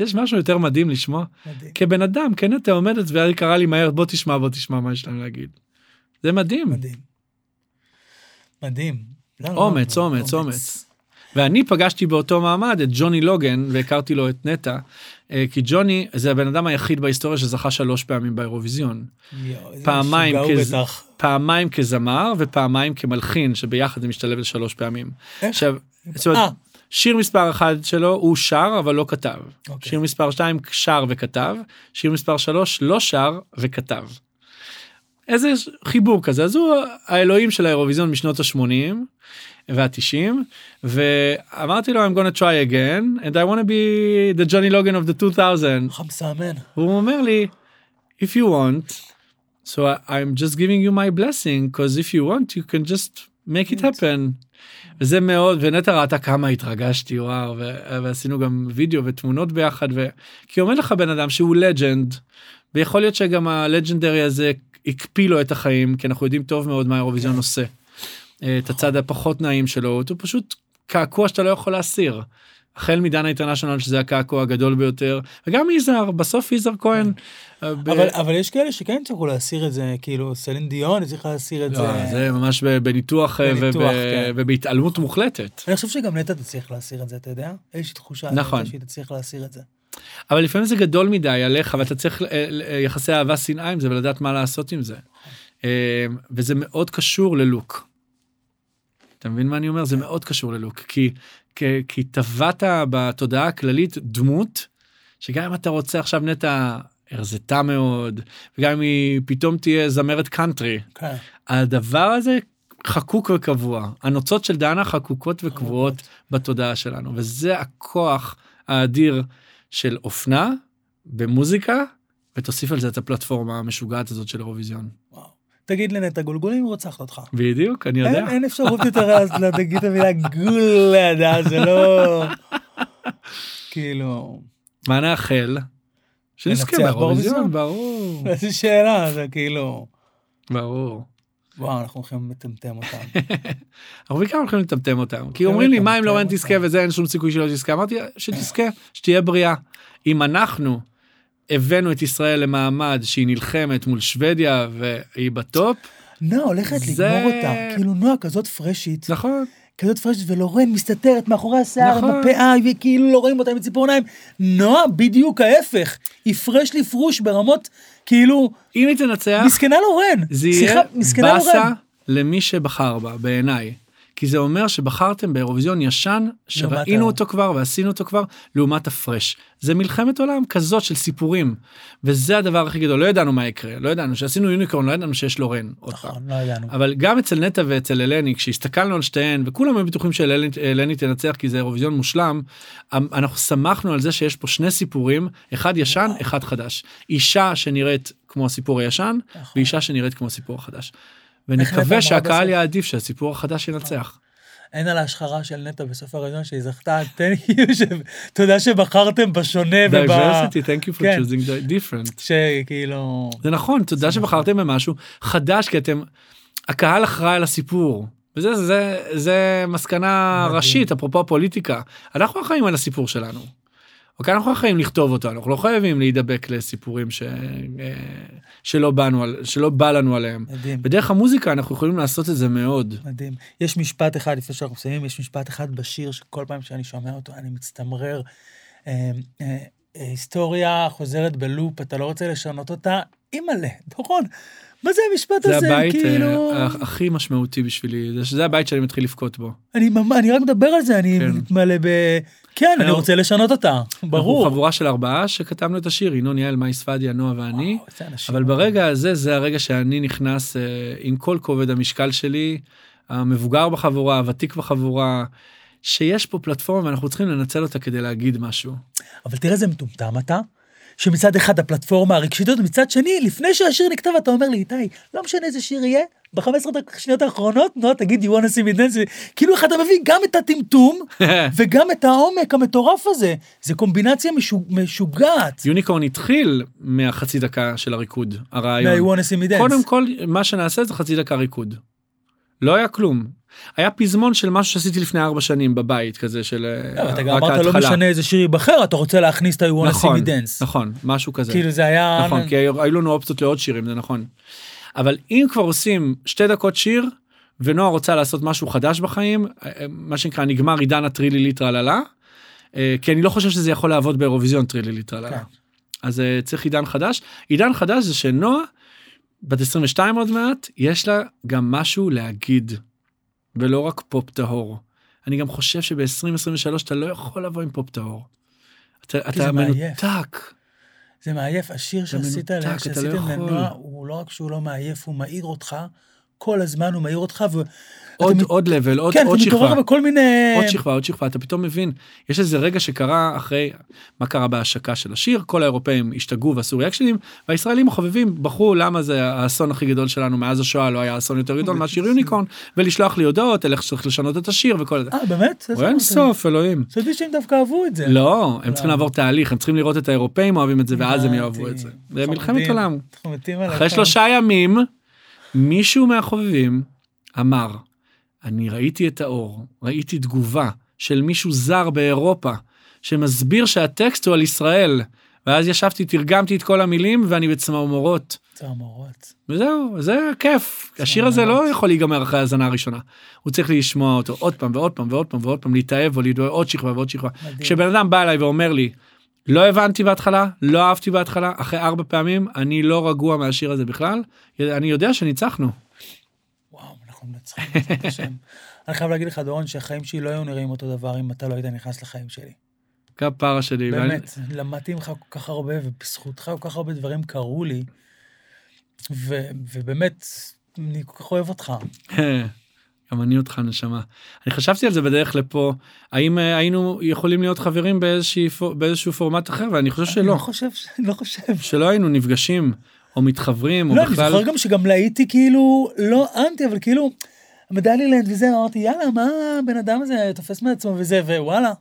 יש משהו יותר מדהים לשמוע מדהים. כבן אדם כן אתה עומדת והיא קראה לי מהר בוא תשמע בוא תשמע מה יש להם להגיד. זה מדהים. מדהים. מדהים. לא, לא, אומץ, לא, אומץ, אומץ. ואני פגשתי באותו מעמד את ג'וני לוגן והכרתי לו את נטע כי ג'וני זה הבן אדם היחיד בהיסטוריה שזכה שלוש פעמים באירוויזיון פעמיים כז-. פעמיים כזמר ופעמיים כמלחין שביחד זה משתלב לשלוש פעמים. עכשיו זאת אומרת, אה, שיר מספר אחד שלו הוא שר אבל לא כתב. אוקיי. שיר מספר 2 שר וכתב, שיר מספר 3 לא שר וכתב. איזה חיבור כזה, אז הוא האלוהים של האירוויזיון משנות ה-80 וה-90 ואמרתי לו I'm gonna try again and I want to be the Johnny Logan of the 2000 לך מסאמן. והוא אומר לי if you want so I'm just giving you my blessing because if you want you can just make it happen. וזה מאוד ונטע ראתה כמה התרגשתי וואו ו- ועשינו גם וידאו ותמונות ביחד ו... כי עומד לך בן אדם שהוא לג'נד ויכול להיות שגם הלג'נדרי הזה הקפיא לו את החיים כי אנחנו יודעים טוב מאוד מה האירוויזיון עושה. אה, את הצד הפחות נעים שלו הוא פשוט קעקוע שאתה לא יכול להסיר. החל מדנה אינטרנשיונל שזה הקעקוע הגדול ביותר וגם יזהר בסוף יזהר כהן. אה, אבל אבל יש כאלה שכן הצליחו להסיר את זה, כאילו סלין דיון הצליחה להסיר את לא, זה. זה ממש בניתוח אה, בניתוח, וב- כן. ובהתעלמות מוחלטת. אני חושב שגם נטע תצליח להסיר את זה, אתה יודע? יש לי תחושה נכון. שהיא תצליח להסיר את זה. אבל לפעמים זה גדול מדי עליך ואתה צריך אה, אה, יחסי אהבה שנאה עם זה ולדעת מה לעשות עם זה. אה, וזה מאוד קשור ללוק. אתה מבין מה אני אומר? זה מאוד קשור ללוק כי כי- כי טבעת בתודעה הכללית דמות שגם אם אתה רוצה עכשיו נטע הרזתה מאוד וגם אם היא פתאום תהיה זמרת קאנטרי כן. הדבר הזה חקוק וקבוע הנוצות של דנה חקוקות וקבועות בתודעה שלנו וזה הכוח האדיר של אופנה במוזיקה ותוסיף על זה את הפלטפורמה המשוגעת הזאת של אירוויזיון. תגיד לנטע גולגולים היא רוצחת אותך. בדיוק אני יודע. אין אין אפשרות יותר אז להגיד את המילה גול לידה, זה לא... כאילו... מה נאחל? שנזכה באירוויזיון? ברור איזה שאלה, זה כאילו... ברור. וואו, אנחנו הולכים לטמטם אותם. <laughs> אנחנו בעיקר הולכים לטמטם אותם כי אומרים לי מה אם לורן אותם." תזכה וזה אין שום סיכוי שלא תזכה אמרתי שתזכה שתהיה בריאה. אם אנחנו הבאנו את ישראל למעמד שהיא נלחמת מול שוודיה והיא בטופ נועה הולכת לגמור אותה. כאילו נועה כזאת פרשית, נכון כזאת פרשית, ולורן מסתתרת מאחורי השיער, נכון. הפאה, וכאילו לא רואים אותה עם ציפורניים. נועה בדיוק ההפך. היא פרש לפרוש ברמות, כאילו, אם היא תנצח מסכנה לורן. זה סליחה, יהיה מסכנה באסה. למי שבחר בה, בעיניי. כי זה אומר שבחרתם באירוויזיון ישן, שראינו אותו כבר ועשינו אותו כבר, לעומת הפרש. זה מלחמת עולם כזאת של סיפורים, וזה הדבר הכי גדול, לא ידענו מה יקרה, לא ידענו, שעשינו יוניקורן, לא ידענו שיש לורן. נכון, לא ידענו. אבל גם אצל נטע ואצל אלני, כשהסתכלנו על שתיהן, וכולם היו בטוחים שאלני תנצח כי זה אירוויזיון מושלם, אנחנו שמחנו על זה שיש פה שני סיפורים, אחד ישן, אחד חדש. אישה שנראית כמו הסיפור הישן, נכון. ואישה שנראית כמו הסיפור החדש. ונקווה שהקהל? יעדיף שהסיפור החדש ינצח. אין על ההשחרה של נטע בסוף הרעיון שהיא זכתה, תן לי, <laughs> ש- תודה שבחרתם בשונה וב... diversity, thank you for כן. choosing different. שכאילו... זה נכון, תודה שבחרתם במשהו חדש, כי אתם, הקהל אחראי על הסיפור. וזה זה, זה מסקנה מדהים. ראשית, אפרופו הפוליטיקה. אנחנו אחראים על הסיפור שלנו. אוקיי, אנחנו אחראים לכתוב אותו, אנחנו לא חייבים להידבק לסיפורים ש... שלא, באנו. שלא בא לנו עליהם. מדהים, בדרך המוזיקה אנחנו יכולים לעשות את זה מאוד. מדהים. יש משפט אחד, לפני שאנחנו מסיימים, יש משפט אחד בשיר שכל פעם שאני שומע אותו אני מצטמרר. אה, אה, אה, היסטוריה חוזרת בלופ, אתה לא רוצה לשנות אותה, אימא'לה, דורון. מה זה המשפט זה הזה? הבית כאילו... הכי משמעותי בשבילי, זה- זה הבית שאני מתחיל לבכות בו. אני, ממש- אני רק מדבר על זה, אני כן. מתמלא ב... כן, אני. רוצה לשנות אותה, אנחנו ברור. חבורה של ארבעה שכתבנו את השיר, ינון יעל, מאי ספדיה, נועה ואני. אבל ברגע הזה זה הרגע שאני נכנס אה, עם כל כובד המשקל שלי, המבוגר בחבורה, הוותיק בחבורה, שיש פה פלטפורמה ואנחנו צריכים לנצל אותה כדי להגיד משהו. אבל תראה איזה מטומטם אתה, שמצד אחד הפלטפורמה הרגשית הזאת, מצד שני, לפני שהשיר נכתב, אתה אומר לי, איתי, לא משנה איזה שיר יהיה, ב-15 שניות האחרונות, נו, תגיד, you want to see me dance, כאילו איך אתה מביא גם את הטמטום, <laughs> וגם את העומק המטורף הזה. זה קומבינציה משו- משוגעת. יוניקורן התחיל מהחצי דקה של הריקוד, הרעיון. מה-you want to see me dance. קודם כל, מה שנעשה זה חצי דקה ריקוד. לא היה כלום. היה פזמון של משהו שעשיתי לפני ארבע שנים בבית כזה של אה, לא, אתה גם רק אמרת, לא ההתחלה. משנה איזה שיר ייבחר, אתה רוצה להכניס את ה-you want to see נכון, me dance. נכון, משהו כזה. כאילו זה היה... נכון, כי היו לנו אופציות לעוד שירים, זה נכון. אבל אם כבר עושים שתי דקות שיר, ונועה רוצה לעשות משהו חדש בחיים, אה, אה, מה שנקרא נגמר עידן הטרילי ליטרללה, אה, כי אני לא חושב שזה יכול לעבוד באירוויזיון טרילי ליטרללה. כן. אז צריך עידן חדש. עידן חדש זה שנועה, בת 22 עוד מעט, יש לה גם משהו להגיד, ולא רק פופ טהור. אני גם חושב שב-2023 אתה לא יכול לבוא עם פופ טהור. אתה, אתה מעייף. מנותק. זה מעייף, השיר שעשית, לא שעשיתם יכול. לנועה, הוא לא רק שהוא לא מעייף, הוא מעיר אותך, כל הזמן הוא מעיר אותך. עוד עוד לבל עוד כן, עוד שכבה בכל מיני... עוד שכבה עוד שכבה אתה פתאום מבין יש איזה רגע שקרה אחרי מה קרה בהשקה של השיר כל האירופאים השתגעו ועשו ריאקשנים והישראלים החובבים בחרו למה זה האסון הכי גדול שלנו מאז השואה לא היה אסון יותר גדול מהשיר <laughs> יוניקורן ולשלוח לי הודעות על איך שצריך לשנות את השיר וכל זה. אה, באמת? אין סוף אלוהים. חשבתי שהם דווקא אהבו את זה. לא הם צריכים לעבור תהליך הם צריכים לראות את האירופאים אוהבים את זה ואז הם. יאהבו את זה. זה מלחמת. עולם. אחרי שלושה ימים מישהו מהחובבים אמר אני ראיתי את האור ראיתי תגובה של מישהו זר באירופה שמסביר שהטקסט הוא על ישראל ואז ישבתי תרגמתי את כל המילים ואני בצמרמורות צמרמורות. וזהו זה כיף השיר הזה לא יכול להיגמר אחרי האזנה הראשונה הוא צריך לשמוע אותו עוד פעם ועוד פעם ועוד פעם ועוד פעם להתאהב או להתאהב עוד שכבה ועוד שכבה מדהים. כשבן אדם בא אליי ואומר לי לא הבנתי בהתחלה לא אהבתי בהתחלה אחרי ארבע פעמים אני לא רגוע מהשיר הזה בכלל אני יודע שניצחנו. אנחנו מנצחים בעזרת השם. <laughs> אני חייב להגיד לך, דורון, שהחיים שלי לא היו נראים אותו דבר אם אתה לא היית נכנס לחיים שלי. כפרה שלי. ואני- באמת, למדתי ממך כל כך הרבה, ובזכותך כל כך הרבה דברים קרו לי, ו- ובאמת, אני כל כך אוהב אותך. <laughs> גם אני אותך נשמה. אני חשבתי על זה בדרך לפה האם אה, היינו יכולים להיות חברים באיזשהו פורמט אחר ואני חושב אני שלא לא חושב, אני לא חושב. שלא היינו נפגשים או מתחברים או לא, אני בכלל זוכר גם שגם הייתי כאילו, לא אנטי, אבל כאילו, המדלילנד וזה, אמרתי, יאללה, מה הבן אדם הזה תופס מעצמו וזה, ווואלה,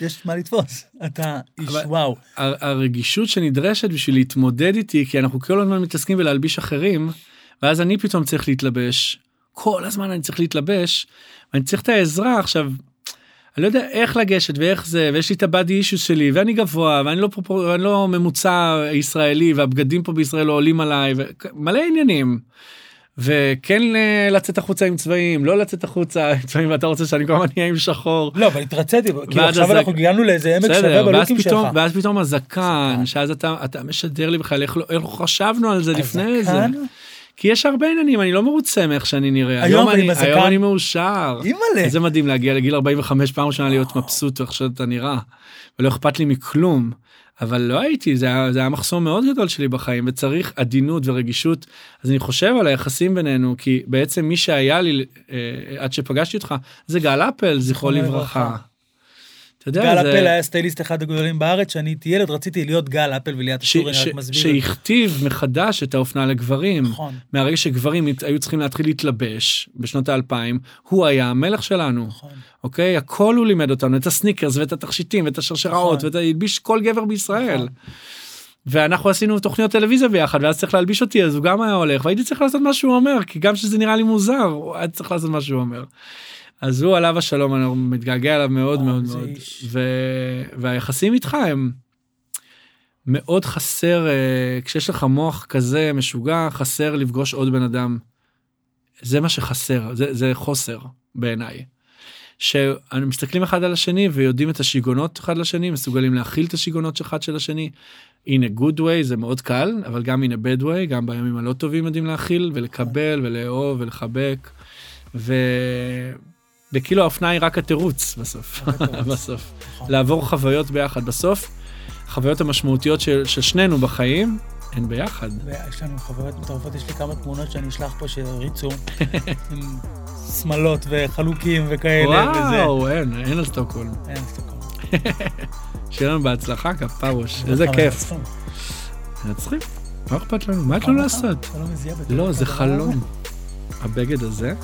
יש מה לתפוס. אתה איש אבל- וואו. הר- הרגישות שנדרשת בשביל להתמודד איתי כי אנחנו כל הזמן מתעסקים בלהלביש אחרים ואז אני פתאום צריך להתלבש כל הזמן אני צריך להתלבש ואני צריך את העזרה עכשיו. אני לא יודע איך לגשת ואיך זה ויש לי את הבאדי אישוס שלי ואני גבוה ואני לא פרופור, ואני לא ממוצע ישראלי והבגדים פה בישראל לא עולים עליי ומלא עניינים. וכן אה, לצאת החוצה עם צבעים לא לצאת החוצה עם צבעים ואתה רוצה שאני כל הזמן אהיה עם שחור לא, אבל התרציתי, כאילו ועד עכשיו הזק- אנחנו הגענו לאיזה עמק שווה בלוקים פתאום, שלך. ואז פתאום הזקן, שאז אתה, אתה משדר לי בכלל איך לא, איך לא חשבנו על זה לפני זה. כי יש הרבה עניינים, אני לא מרוצה מאיך שאני נראה. היום אני אני, בזקן. היום אני מאושר. אימא'לה. איזה מדהים להגיע לגיל 45 פעם ראשונה להיות מבסוט איך שאתה נראה. ולא אכפת לי מכלום. אבל לא הייתי, זה היה, זה היה מחסום מאוד גדול שלי בחיים, וצריך עדינות ורגישות. אז אני חושב על היחסים בינינו, כי בעצם מי שהיה לי אה, עד שפגשתי אותך, זה גל אפל, זכרו לברכה. אתה יודע, גל זה... אפל היה סטייליסט אחד הגדולים בארץ, שאני הייתי ילד, רציתי להיות גל אפל וליאת אשורי, רק מסביר. שהכתיב מחדש את האופנה לגברים. נכון. מהרגע שגברים היו צריכים להתחיל להתלבש בשנות האלפיים, הוא היה המלך שלנו. נכון. אוקיי? הכל הוא לימד אותנו, את הסניקרס ואת התכשיטים ואת השרשראות, נכון. ואת הלביש כל גבר בישראל. נכון. ואנחנו עשינו תוכניות טלוויזיה ביחד, ואז צריך להלביש אותי, אז הוא גם היה הולך, והייתי צריך לעשות מה שהוא אומר, כי גם שזה נראה לי מוזר, הוא היה צריך לעשות מה שהוא אומר. אז הוא עליו השלום, אני מתגעגע אליו מאוד וואו, מאוד מאוד. איש. ו... והיחסים איתך הם מאוד חסר, אה, כשיש לך מוח כזה משוגע, חסר לפגוש עוד בן אדם. זה מה שחסר, זה, זה חוסר בעיניי. שאנו מסתכלים אחד על השני ויודעים את השיגעונות אחד לשני, מסוגלים להכיל את השיגעונות של אחד של השני. in a good way זה מאוד קל, אבל גם in a bad way, גם בימים הלא טובים יודעים להכיל ולקבל ולאהוב ולחבק. ו... וכאילו האופנה היא רק התירוץ בסוף. <laughs> בסוף. נכון. לעבור חוויות ביחד. בסוף, החוויות המשמעותיות של, של שנינו בחיים הן ביחד. ויש לנו חוויות מטורפות, יש לי כמה תמונות שאני אשלח פה שהריצו, <laughs> עם שמלות וחלוקים וכאלה, וזה. וואו, אין, אין על סטוקהולם. אין, סטוקהולם. <laughs> שיהיה לנו בהצלחה, כפרוש, איזה כיף. מנצחים. מה אכפת לנו? מה יש לנו לעשות? לא זה? חלום. הבגד הזה,